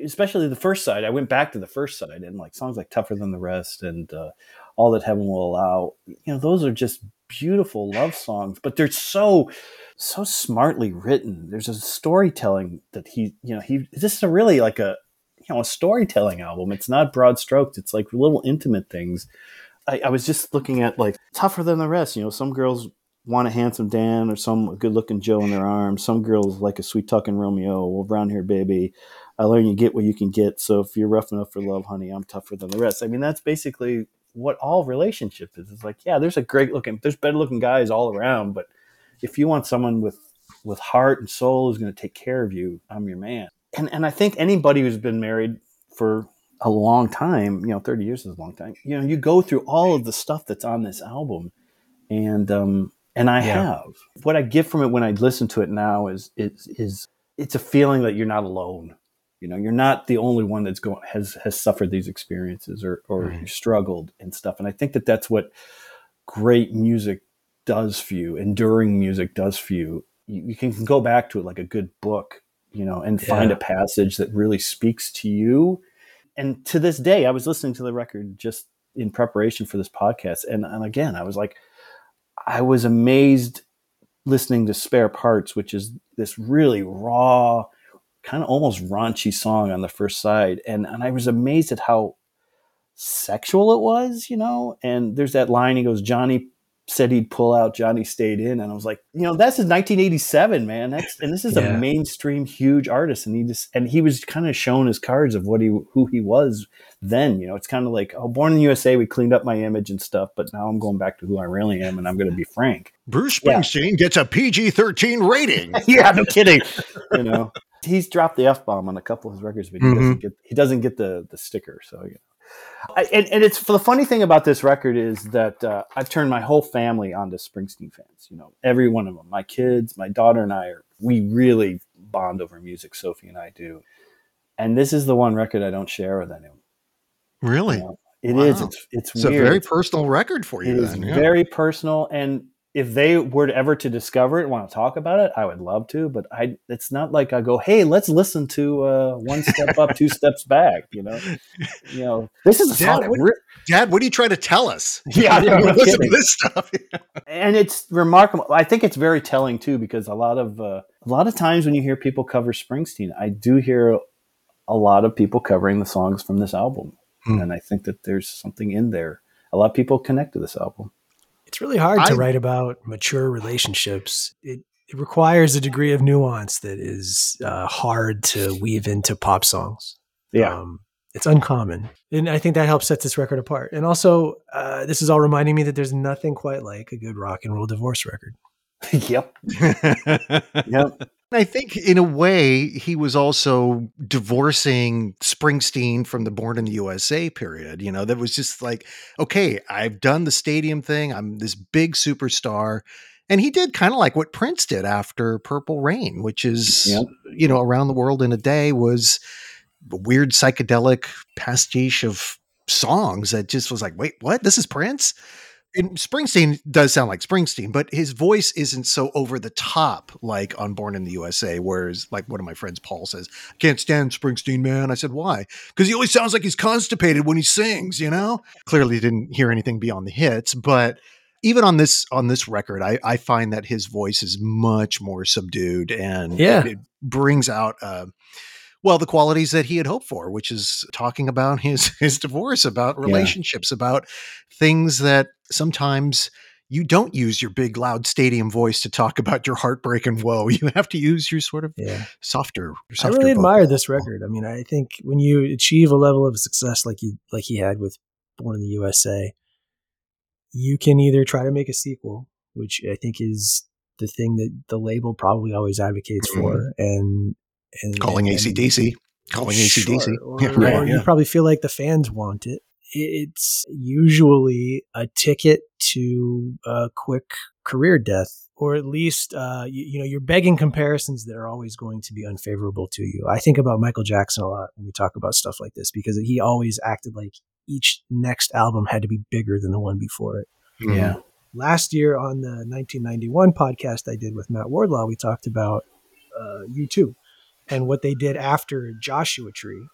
especially the first side. I went back to the first side and like songs like "Tougher Than the Rest" and uh, "All That Heaven Will Allow." You know, those are just beautiful love songs, but they're so so smartly written. There's a storytelling that he, you know, he. This is a really like a you know a storytelling album. It's not broad stroked. It's like little intimate things. I, I was just looking at like "Tougher Than the Rest." You know, some girls want a handsome Dan or some good looking Joe in their arms. Some girls like a sweet talking Romeo. Well, here, baby. I learn you get what you can get. So if you're rough enough for love, honey, I'm tougher than the rest. I mean, that's basically what all relationship is. It's like, yeah, there's a great looking, there's better looking guys all around, but if you want someone with with heart and soul who's going to take care of you, I'm your man. And and I think anybody who's been married for a long time, you know, 30 years is a long time. You know, you go through all of the stuff that's on this album, and um, and I yeah. have. What I get from it when I listen to it now is is is it's a feeling that you're not alone you know you're not the only one that's going has has suffered these experiences or or right. struggled and stuff and i think that that's what great music does for you enduring music does for you you, you can go back to it like a good book you know and yeah. find a passage that really speaks to you and to this day i was listening to the record just in preparation for this podcast and, and again i was like I was amazed listening to Spare Parts, which is this really raw, kind of almost raunchy song on the first side. And, and I was amazed at how sexual it was, you know? And there's that line he goes, Johnny said he'd pull out, Johnny stayed in. And I was like, you know, that's in 1987, man. That's, and this is yeah. a mainstream huge artist. And he just, and he was kind of shown his cards of what he, who he was then, you know, it's kind of like, oh, born in the USA, we cleaned up my image and stuff, but now I'm going back to who I really am. And I'm going to be frank. Bruce Springsteen yeah. gets a PG 13 rating. *laughs* yeah, no kidding. you know, he's dropped the F bomb on a couple of his records, but he mm-hmm. doesn't get, he doesn't get the, the sticker. So, yeah. I, and, and, it's the funny thing about this record is that uh, I've turned my whole family onto Springsteen fans. You know, every one of them. My kids, my daughter, and I are. We really bond over music. Sophie and I do. And this is the one record I don't share with anyone. Really, you know, it wow. is. It's it's, it's a very personal record for you. It then, is yeah. very personal, and if they were ever to discover it, want to talk about it, I would love to. But I, it's not like I go, "Hey, let's listen to uh, one step up, two steps back." You know, you know, this is a Dad, song. What, Dad, what are you trying to tell us? *laughs* *laughs* Yeah, yeah listen to this stuff. and it's remarkable. I think it's very telling too, because a lot of uh, a lot of times when you hear people cover Springsteen, I do hear a lot of people covering the songs from this album, hmm. and I think that there's something in there. A lot of people connect to this album. It's really hard I, to write about mature relationships. It, it, requires a degree of nuance that is uh, hard to weave into pop songs. Yeah. Um, it's uncommon. And I think that helps set this record apart. And also, uh, this is all reminding me that there's nothing quite like a good rock and roll divorce record. *laughs* yep. *laughs* yep. I think in a way he was also divorcing Springsteen from the Born in the USA period. You know, that was just like, okay, I've done the stadium thing. I'm this big superstar. And he did kind of like what Prince did after Purple Rain, which is, yep. you know, around the world in a day was a weird psychedelic pastiche of songs that just was like, wait, what? This is Prince? And Springsteen does sound like Springsteen, but his voice isn't so over the top like on Born in the USA. Whereas, like one of my friends, Paul says, I can't stand Springsteen, man. I said, why? Because he always sounds like he's constipated when he sings, you know? Clearly didn't hear anything beyond the hits, but even on this on this record, I, I find that his voice is much more subdued and yeah. it brings out uh, well the qualities that he had hoped for which is talking about his *laughs* his divorce about relationships yeah. about things that sometimes you don't use your big loud stadium voice to talk about your heartbreak and woe *laughs* you have to use your sort of yeah. softer, softer i really admire this record i mean i think when you achieve a level of success like you like he had with born in the usa you can either try to make a sequel which i think is the thing that the label probably always advocates mm-hmm. for and and calling and, ACDC, calling sure, ACDC. Or, yeah, right, or yeah. you probably feel like the fans want it. It's usually a ticket to a quick career death, or at least uh, you, you, know you're begging comparisons that are always going to be unfavorable to you. I think about Michael Jackson a lot when we talk about stuff like this because he always acted like each next album had to be bigger than the one before it. Yeah. Last year on the 1991 podcast I did with Matt Wardlaw, we talked about uh, U2 and what they did after Joshua Tree,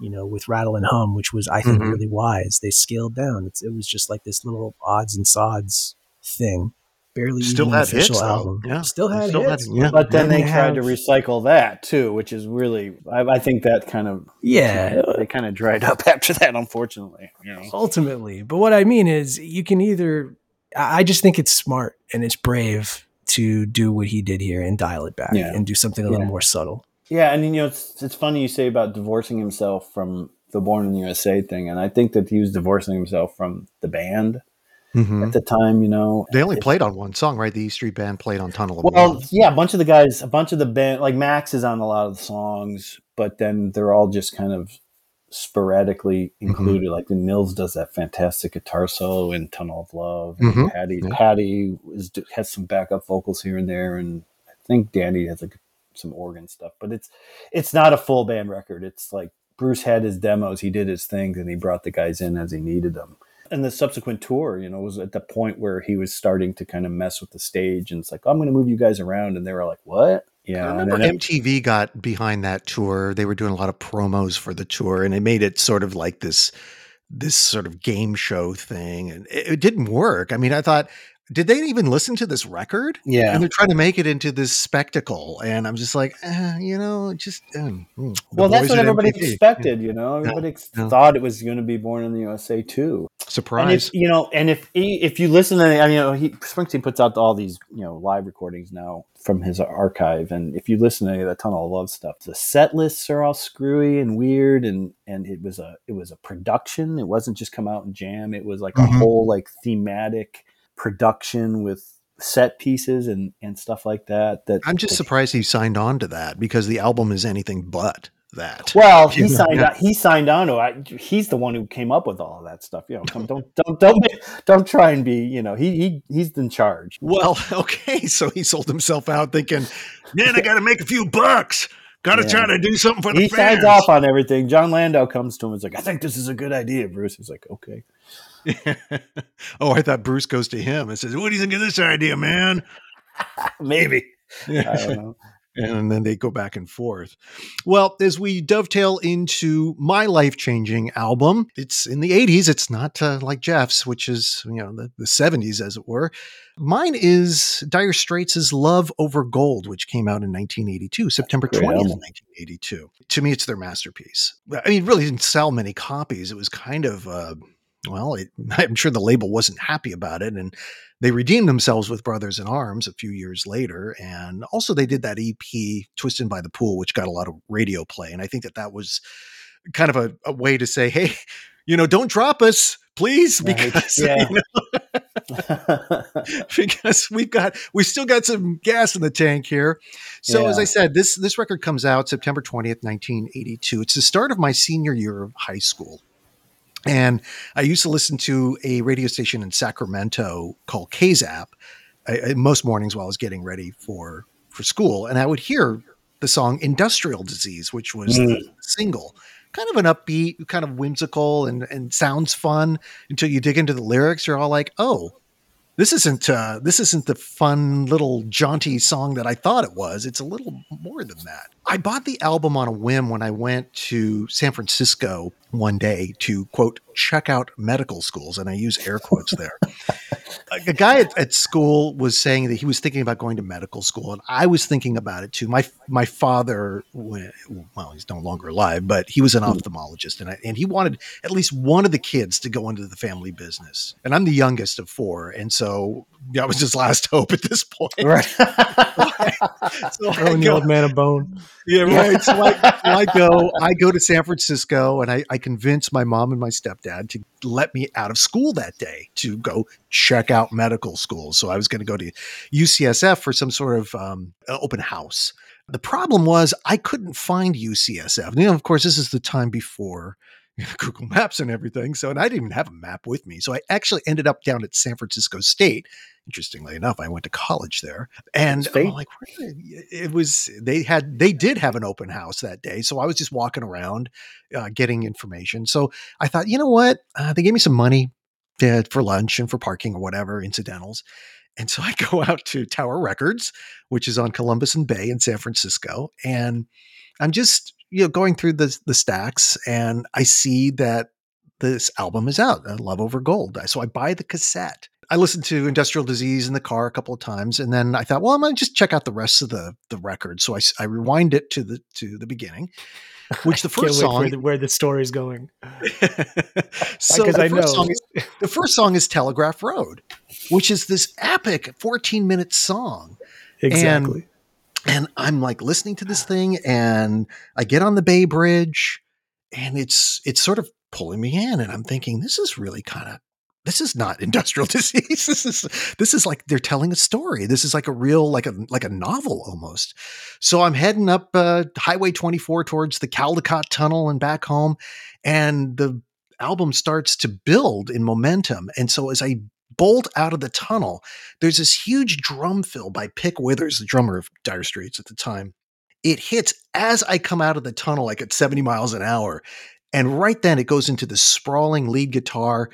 you know, with Rattle and Hum, which was I think mm-hmm. really wise. They scaled down. It's, it was just like this little odds and sods thing. Barely still had official hits, album. Yeah, still had still hits. Had, yeah. But then they, they tried to recycle that too, which is really I, I think that kind of yeah they kind of dried up *laughs* after that, unfortunately. You know. Ultimately, but what I mean is, you can either I just think it's smart and it's brave to do what he did here and dial it back yeah. and do something a little more subtle. Yeah, and you know it's it's funny you say about divorcing himself from the Born in the USA thing, and I think that he was divorcing himself from the band mm-hmm. at the time. You know, they only played on one song, right? The E Street Band played on Tunnel of Love. Well, yeah, a bunch of the guys, a bunch of the band, like Max is on a lot of the songs, but then they're all just kind of sporadically mm-hmm. included. Mm-hmm. Like the Nils does that fantastic guitar solo in Tunnel of Love. Mm-hmm. Patty, yeah. Patty is, has some backup vocals here and there, and I think Danny has a some organ stuff, but it's it's not a full band record. It's like Bruce had his demos, he did his things, and he brought the guys in as he needed them. And the subsequent tour, you know, was at the point where he was starting to kind of mess with the stage, and it's like, I'm going to move you guys around, and they were like, "What?" Yeah, I remember MTV got behind that tour. They were doing a lot of promos for the tour, and it made it sort of like this this sort of game show thing, and it, it didn't work. I mean, I thought did they even listen to this record? Yeah. And they're trying to make it into this spectacle. And I'm just like, eh, you know, just. Um, mm, well, that's what everybody MTV. expected, you know. Everybody ex- yeah. thought it was going to be born in the USA too. And Surprise. if you know, and if he, if you listen to, I mean, you know, he Springsteen puts out all these you know live recordings now from his archive, and if you listen to any of that Tunnel of Love stuff, the set lists are all screwy and weird, and and it was a it was a production. It wasn't just come out and jam. It was like Mhm. a whole like thematic production with set pieces and and stuff like that. That I'm just that- surprised he signed on to that because the album is anything but that. Well, *laughs* he signed. On, he signed on to it. He's the one who came up with all of that stuff. You know, come, don't don't don't don't try and be. You know, he he he's in charge. Well, *laughs* okay, so he sold himself out thinking, man, I got to make a few bucks. Got to Yeah. try to do something for the He fans. signs off on everything. Jon Landau comes to him and is like, "I think this is a good idea." Bruce He's like, "Okay." *laughs* oh, I thought Bruce goes to him and says, "What do you think of this idea, man?" *laughs* Maybe *laughs* I don't know. and then they go back and forth. Well, as we dovetail into my life changing album, it's in the 80s. It's not uh, like Jeff's, which is, you know, the, the 70s, as it were. Mine is Dire Straits' Love Over Gold, which came out in 1982, September 20th, 1982. To me, it's their masterpiece. I mean, it really didn't sell many copies. It was kind of, uh, well, it, *laughs* I'm sure the label wasn't happy about it. And they redeemed themselves with Brothers in Arms a few years later. And also, they did that EP, Twisted by the Pool, which got a lot of radio play. And I think that that was kind of a, a way to say, hey, you know, don't drop us, please, Right. because, *laughs* Yeah. you know, *laughs* because we've got we still got some gas in the tank here. So as I said, this this record comes out September 20th, 1982. It's the start of my senior year of high school. And I used to listen to a radio station in Sacramento called KZAP I, I- most mornings while I was getting ready for for school, and I would hear the song "Industrial Disease," which was the single. Kind of an upbeat, kind of whimsical, and and sounds fun until you dig into the lyrics. You're all like, "Oh, this isn't uh, this isn't the fun little jaunty song that I thought it was. It's a little more than that. I bought the album on a whim when I went to San Francisco one day to quote check out medical schools, and I use air quotes there. a, guy at, at school was saying that he was thinking about going to medical school, and I was thinking about it too. My my father, well, he's no longer alive, but he was an hmm. ophthalmologist, and I, and he wanted at least one of the kids to go into the family business. And I'm the youngest of four, and so that was his last *laughs* hope at this point. right. *laughs* So Throwing the old man a bone. yeah, right. So I, so I go, I go to San Francisco, and I, I convince my mom and my stepdad to let me out of school that day to go check out medical school. So I was going to go to UCSF for some sort of um, open house. The problem was I couldn't find UCSF. You know, of course, this is the time before you *laughs* know, Google Maps and everything. So, and I didn't even have a map with me. So I actually ended up down at San Francisco State. Interestingly enough, I went to college there, and like, it was they had they did have an open house that day. So I was just walking around, uh, getting information. So I thought, you know what? Uh, they gave me some money uh, for lunch and for parking or whatever incidentals. And so I *laughs* go out to Tower Records, which is on Columbus and Bay in San Francisco, and I'm just you know going through the the stacks, and I see that this album is out, uh, Love Over Gold. So I buy the cassette. I listened to Industrial Disease in the car a couple of times, and then I thought, well, I'm gonna just check out the rest of the the record. So I, I rewind it to the to the beginning, *laughs* which the first song for the, where the story's going. *laughs* so Because the I first know. song is the first song is Telegraph Road, which is this epic 14 minute song. Exactly. And I'm like listening to this thing and I get on the Bay Bridge and it's it's sort of pulling me in and I'm thinking this is really kind of this is not *laughs* industrial disease. This is this is like they're telling a story. This is like a real like a like a novel almost. So I'm heading up uh, Highway 24 towards the Caldecott Tunnel and back home, and the album starts to build in momentum. And so as I bolt out of the tunnel, there's this huge drum fill by Pick Withers, the drummer of Dire Straits at the time. It hits as I come out of the tunnel, like at 70 miles an hour. And right then it goes into the sprawling lead guitar.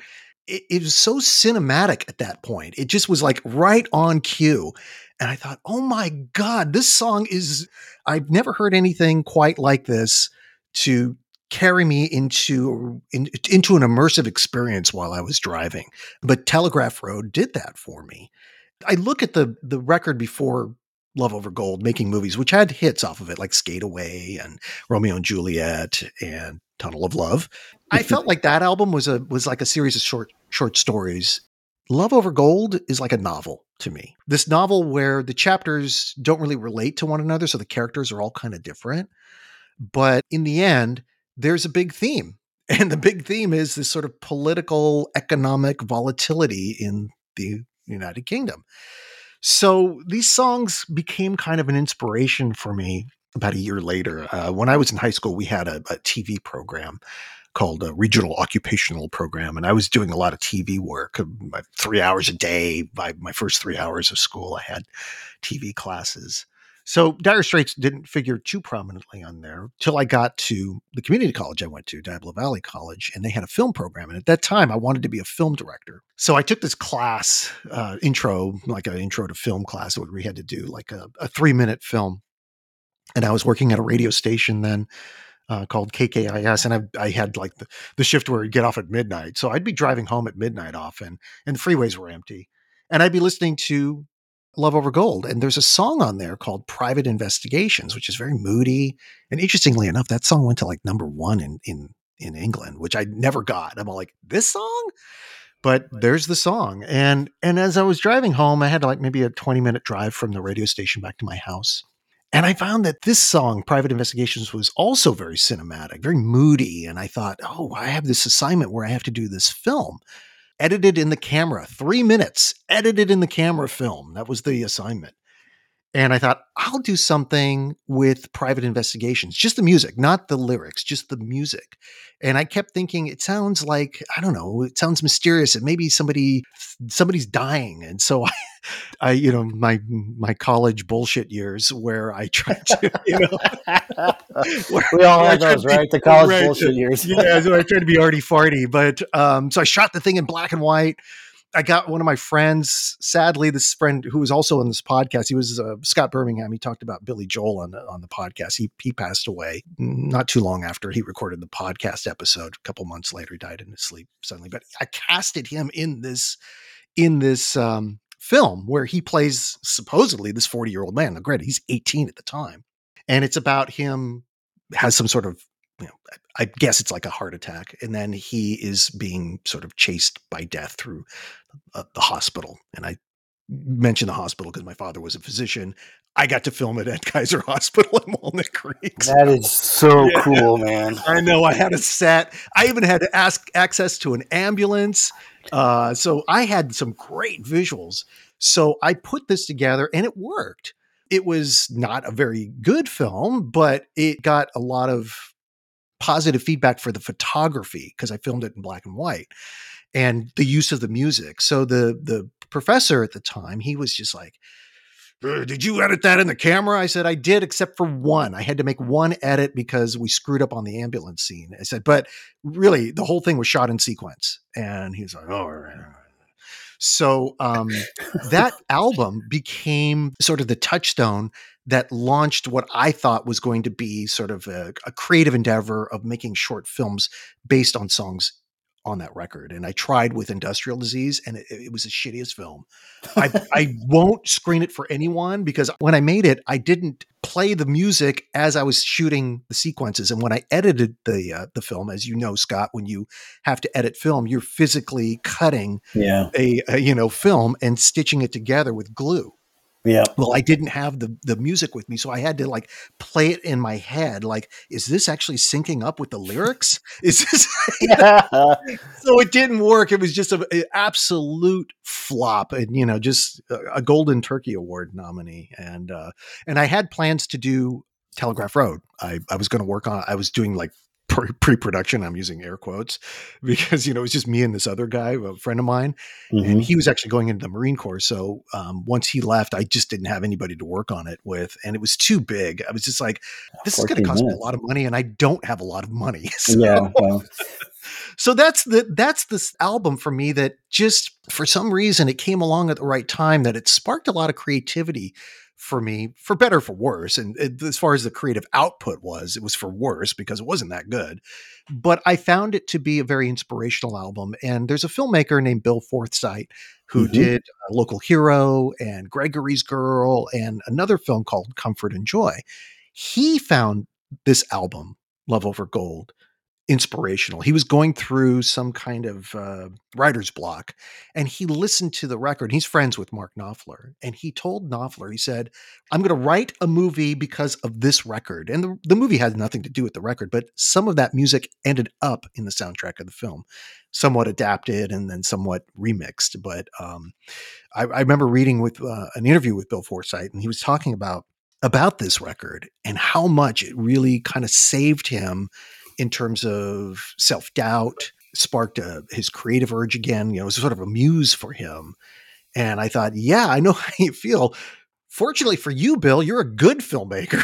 It, it was so cinematic at that point. It just was like right on cue. And I thought, oh my God, this song is, I've never heard anything quite like this to carry me into in, into an immersive experience while I was driving. But Telegraph Road did that for me. I look at the the record before Love Over Gold, making movies, which had hits off of it, like Skate Away and Romeo and Juliet and Tunnel of Love. I *laughs* felt like that album was a was like a series of short short stories. Love Over Gold is like a novel to me. This novel where the chapters don't really relate to one another, so the characters are all kind of different. But in the end, there's a big theme. *laughs* And the big theme is this sort of political economic volatility in the United Kingdom. So these songs became kind of an inspiration for me about a year later. Uh, when I was in high school, we had a, a TV program called a regional occupational program. And I was doing a lot of TV work, uh, three hours a day. By my first three hours of school, I had TV classes. So Dire Straits didn't figure too prominently on there till I got to the community college I went to, Diablo Valley College, and they had a film program. And at that time, I wanted to be a film director. So I took this class, uh, intro, like an intro to film class, where we had to do like a, a three minute film. And I was working at a radio station then uh, called KKIS, and I, I had like the, the shift where I'd get off at midnight. So I'd be driving home at midnight often, and the freeways were empty. And I'd be listening to Love Over Gold. And there's a song on there called Private Investigations, which is very moody. And interestingly enough, that song went to like number one in in in England, which I never got. I'm all like, this song? But there's the song. And and as I was driving home, I had like maybe a 20 minute drive from the radio station back to my house. And I found that this song, Private Investigations, was also very cinematic, very moody. And I thought, oh, I have this assignment where I have to do this film edited in the camera, three minutes, edited in the camera film. That was the assignment. And I thought, I'll do something with private investigations, just the music, not the lyrics, just the music. And I kept thinking, it sounds like, I don't know, it sounds mysterious and maybe somebody, somebody's dying. And so *laughs* I, I, you know, my, my college bullshit years where I tried to, *laughs* you know, *laughs* where, we all have those, right? The college right, bullshit years. yeah. So I tried to be arty farty, but, um, so I shot the thing in black and white I got one of my friends. Sadly, this friend who was also on this podcast, he was uh, Scott Birmingham. He talked about Billy Joel on the on the podcast. He he passed away not too long after he recorded the podcast episode. A couple months later, he died in his sleep suddenly. But I casted him in this in this um, film where he plays supposedly this forty year old man. Now, granted, he's eighteen at the time, and it's about him has some sort of you know, I guess it's like a heart attack, and then he is being sort of chased by death through uh, the hospital. And I mention the hospital because my father was a physician. I got to film it at *laughs* Kaiser Hospital in Walnut Creek. That is so yeah. cool, man. I know. I had a set. I even had to ask access to an ambulance. Uh, so I had some great visuals. So I put this together, and it worked. It was not a very good film, but it got a lot of positive feedback for the photography because I filmed it in black and white and the use of the music. So the the professor at the time, he was just like, did you edit that in the camera? I said, I did, except for one. I had to make one edit because we screwed up on the ambulance scene. I said, but really, the whole thing was shot in sequence. And he was like, oh, all right. So um, that *laughs* album became sort of the touchstone that launched what I thought was going to be sort of a, a creative endeavor of making short films based on songs on that record. And I tried with Industrial Disease, and it, it was the shittiest film. I, I *laughs* won't screen it for anyone because when I made it, I didn't play the music as I was shooting the sequences. And when I edited the uh, the film, as you know, Scott, when you have to edit film, you're physically cutting yeah. a, a you know film and stitching it together with glue. Yeah. Well, I didn't have the the music with me, so I had to like play it in my head. Like, is this actually syncing up with the lyrics? *laughs* Is this? *laughs* *laughs* so it didn't work. It was just an absolute flop, and you know, just a, a Golden Turkey Award nominee. And uh, and I had plans to do Telegraph Road. I I was going to work on. I was doing like pre-production i'm using air quotes *laughs* because you know it was just me and this other guy a friend of mine mm-hmm. and he was actually going into the marine corps so um, once he left i just didn't have anybody to work on it with and it was too big i was just like this is going to cost minutes. me a lot of money and i don't have a lot of money *laughs* so, yeah well. *laughs* so that's the that's this album for me that just for some reason it came along at the right time that it sparked a lot of creativity for me, for better for worse. And as far as the creative output was, it was for worse because it wasn't that good. But I found it to be a very inspirational album. And there's a filmmaker named Bill Forsyth who Mhm. did uh, Local Hero and Gregory's Girl and another film called Comfort and Joy. He found this album, Love Over Gold, inspirational. He was going through some kind of uh, writer's block and he listened to the record. He's friends with Mark Knopfler and he told Knopfler, he said, I'm going to write a movie because of this record. And the, the movie had nothing to do with the record, but some of that music ended up in the soundtrack of the film, somewhat adapted and then somewhat remixed. But um, I, I remember reading with uh, an interview with Bill Forsyth and he was talking about about this record and how much it really kind of saved him in terms of self doubt, sparked uh, his creative urge again. You know, it was sort of a muse for him. And I thought, yeah, I know *laughs* how you feel. Fortunately for you, Bill, you're a good filmmaker.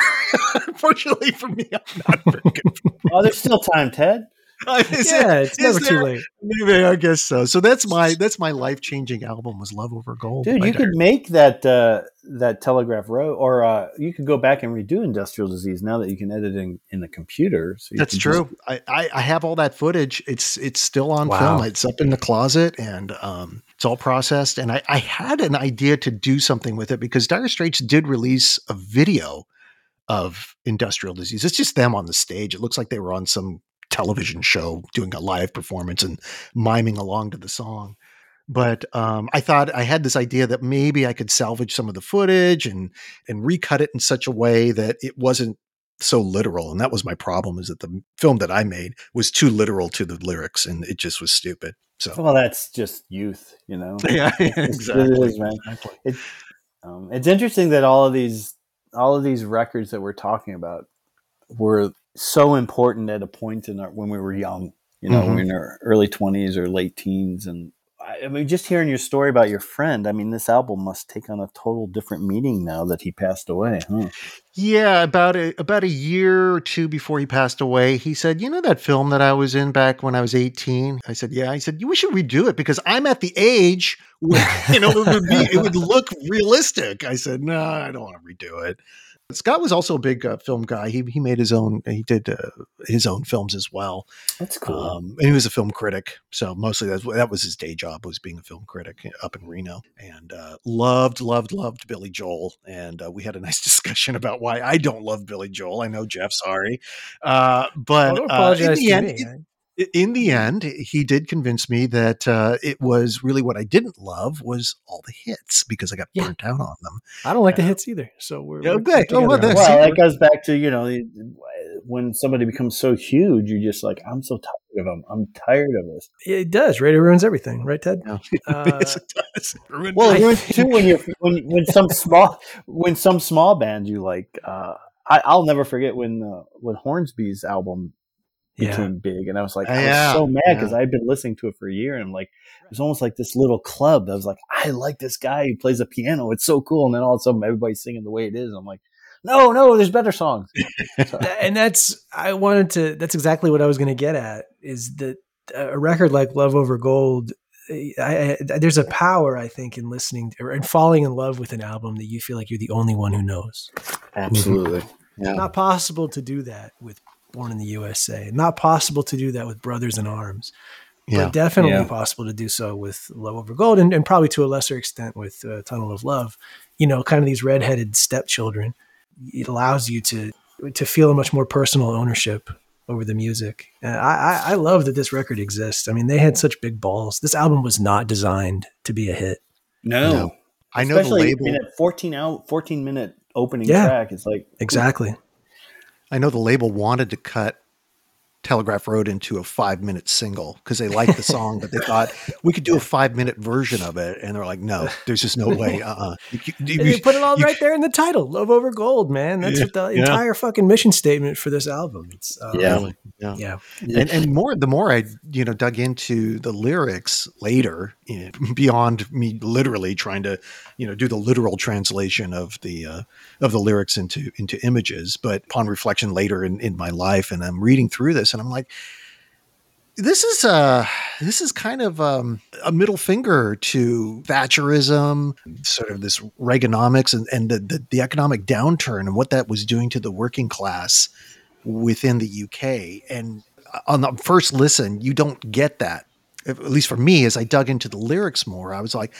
*laughs* Unfortunately for me, I'm not very good. *laughs* Oh, there's still time, Ted. *laughs* Is it- yeah, it's never there- too late. Maybe I guess so. So that's my that's my life changing album was Love Over Gold. Dude, you could make that uh, that Telegraph Road, or uh, you could go back and redo Industrial Disease now that you can edit in, in the computer. So That's true. just- I, I I have all that footage. It's it's still on Wow. film. It's up in the closet and um, it's all processed. And I, I had an idea to do something with it because Dire Straits did release a video of industrial disease. It's just them on the stage. It looks like they were on some television show doing a live performance and miming along to the song. But um, I thought I had this idea that maybe I could salvage some of the footage and and recut it in such a way that it wasn't so literal and that was my problem is that the film that i made was too literal to the lyrics and it just was stupid so Well, that's just youth, you know. *laughs* yeah exactly is, man. Exactly. It, um, it's interesting that all of these all of these records that we're talking about were so important at a point in our when we were young. You know, Mhm. in our early twenties or late teens, and I, I mean, just hearing your story about your friend. I mean, this album must take on a total different meaning now that he passed away. Huh? yeah about a about a year or two before he passed away he said you know that film that i was in back when i was 18 i said yeah he said we should redo it because i'm at the age where *laughs* you know it would be it would look realistic i said no i don't want to redo it scott was also a big uh, film guy he, he made his own he did uh, his own films as well That's cool. Um, and he was a film critic, so mostly that's, that was his day job was being a film critic up in Reno. And uh, loved, loved, loved Billy Joel. And uh, we had a *laughs* nice discussion about why I don't love Billy Joel. I know Jeff, sorry, uh, but uh, in the end, me. In the end, he did convince me that uh, it was really what I didn't love was all the hits because I got Yeah. burnt out on them. I don't like the hits either. So we're, we're Okay. Oh, well, that's- that. well, that goes back to you know when somebody becomes so huge, you're just like, I'm so tired of them. I'm tired of this. it does. Radio ruins everything, right, Ted? Yeah. *laughs* Uh, yes, it does. Ruined Well, it ruins too when you're when when some small when some small band you like. Uh, I, I'll never forget when uh, when Hornsby's album yeah. became big, and I was like, Oh, I was so mad because yeah. I'd been listening to it for a year, and I'm like it was almost like this little club that was like, I like this guy who plays the piano. It's so cool, and then all of a sudden everybody's singing the way it is. I'm like, no, no, there's better songs. *laughs* And that's I wanted to. That's exactly what I was going to get at. Is that uh, a record like Love Over Gold? Eh, I, I, there's a power I think in listening or in falling in love with an album that you feel like you're the only one who knows. Absolutely. Yeah. Not possible to do that with Born in the USA. Not possible to do that with Brothers in Arms. yeah. But definitely Yeah. possible to do so with Love Over Gold, and, and probably to a lesser extent with uh, Tunnel of Love. You know, kind of these redheaded stepchildren. It allows you to to feel a much more personal ownership over the music. Uh, I, I I love that this record exists. I mean, they had such big balls. This album was not designed to be a hit. No. No. I know the Especially label. in a 14 out, 14 minute opening Yeah. track. It's like Exactly. I know the label wanted to cut Telegraph Road into a five minute single because they liked the song, but they thought we could do a five minute version of it. And they're like, no, there's just no way. *laughs* Uh uh You, you- And you- they put it all you- right there in the title, "Love Over Gold." Man, that's Yeah, what the yeah. entire fucking mission statement for this album. It's uh, Yeah. Yeah. yeah. And, and more, the more I, you know, dug into the lyrics later, you know, *laughs* beyond me literally trying to, you know, do the literal translation of the uh, of the lyrics into into images, but upon reflection later in, in my life, and I'm reading through this, and I'm like, this is uh this is kind of um, a middle finger to Thatcherism, sort of this Reaganomics and, and the, the, the economic downturn and what that was doing to the working class within the UK. And on the first listen, you don't get that. At least for me, as I dug into the lyrics more, I was like,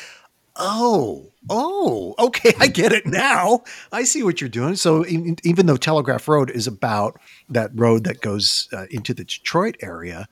oh, oh, okay, I get it now. I see what you're doing. So even, even though Telegraph Road is about that road that goes uh, into the Detroit area,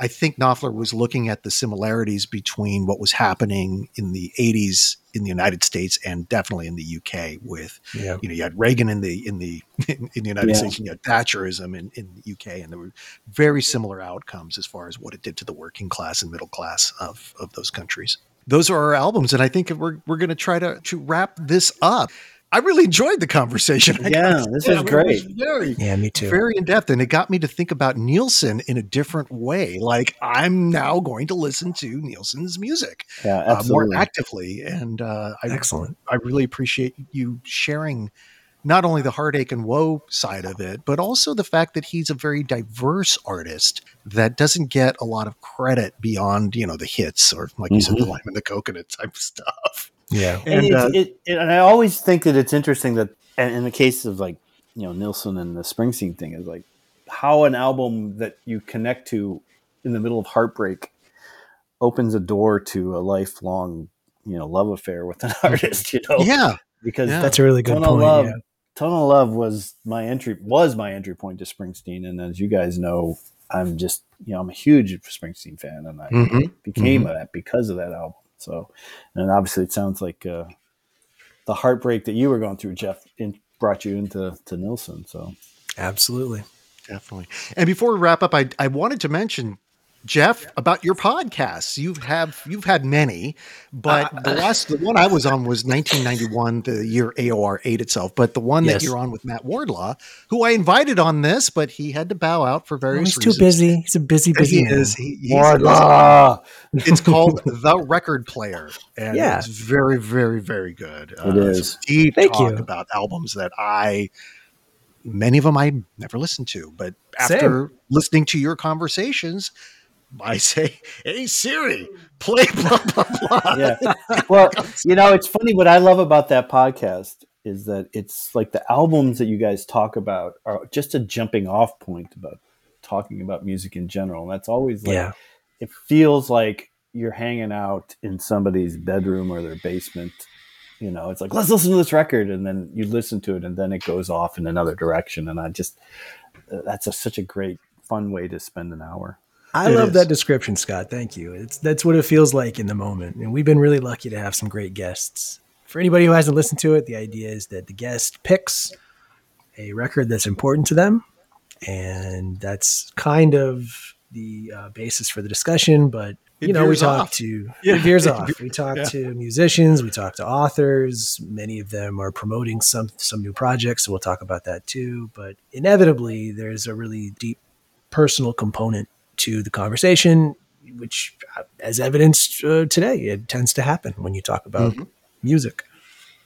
I think Knopfler was looking at the similarities between what was happening in the 80s in the United States and definitely in the UK with yeah. you know you had Reagan in the in the *laughs* in, the United yeah. States and you had Thatcherism in, in the UK and there were very similar outcomes as far as what it did to the working class and middle class of of those countries. Those are our albums and I think we're we're going to try to to wrap this up. I really enjoyed the conversation. yeah, this is great. Very, yeah, me too. Very in depth, and it got me to think about Nilsson in a different way. Like I'm now going to listen to Nilsson's music yeah, uh, more actively, and uh, I, excellent. I really appreciate you sharing not only the heartache and woe side of it, but also the fact that he's a very diverse artist that doesn't get a lot of credit beyond you know the hits or like mm-hmm. you said, the mm-hmm. lime and the coconut type *laughs* stuff. Yeah, and, and, uh, it, it, and I always think that it's interesting that, in the case of like you know Nilsson and the Springsteen thing, is like how an album that you connect to in the middle of heartbreak opens a door to a lifelong you know love affair with an *laughs* artist. You know, yeah, because yeah. that's a really good point. Love, yeah. Tunnel of Love was my entry was my entry point to Springsteen, and as you guys know, I'm just you know I'm a huge Springsteen fan, and I mm-hmm. became mm-hmm. that because of that album. So, and obviously, it sounds like uh, the heartbreak that you were going through, Jeff, in, brought you into to Nilsson. So, absolutely, definitely. And before we wrap up, I I wanted to mention Jeff, about your podcasts. You have have you've had many, but uh, the last the one I was on was 1991, the year AOR ate itself. But the one yes. that you're on with Matt Wardlaw, who I invited on this, but he had to bow out for various well, he's reasons. too busy. He's a busy, busy he Is. He, Wardlaw. it's called *laughs* The Record Player, and yeah. it's very, very, very good. It uh, is deep Thank talk you. about albums that I many of them I never listened to, but after Same. listening to your conversations I say, "Hey Siri, play blah blah blah." Yeah. Well, you know, it's funny. What I love about that podcast is that it's like the albums that you guys talk about are just a jumping off point about talking about music in general. And that's always like, yeah. it feels like you're hanging out in somebody's bedroom or their basement. You know, it's like, let's listen to this record. And then you listen to it and then it goes off in another direction. And I just, uh, that's a, such a great, fun way to spend an hour. I it love is. that description, Scott. Thank you. It's that's what it feels like in the moment, and we've been really lucky to have some great guests. For anybody who hasn't listened to it, the idea is that the guest picks a record that's important to them, and that's kind of the uh, basis for the discussion. But you it know, we talk off. to yeah. *laughs* it veers off. We talk yeah. to musicians, we talk to authors. Many of them are promoting some some new projects, so we'll talk about that too. But inevitably, there's a really deep personal component to the conversation, which, uh, as evidenced uh, today, it tends to happen when you talk about mm-hmm. music.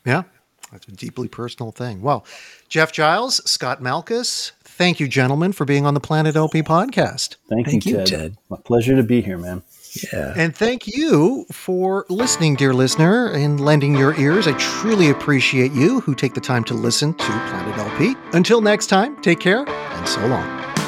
Yeah, that's a deeply personal thing. Well, Jeff Giles, Scott Malchus, thank you, gentlemen, for being on the Planet LP podcast. Thank, thank you, Ted. Ted. My pleasure to be here, man. Yeah. And thank you for listening, dear listener, and lending your ears. I truly appreciate you who take the time to listen to Planet LP. Until next time, take care and so long.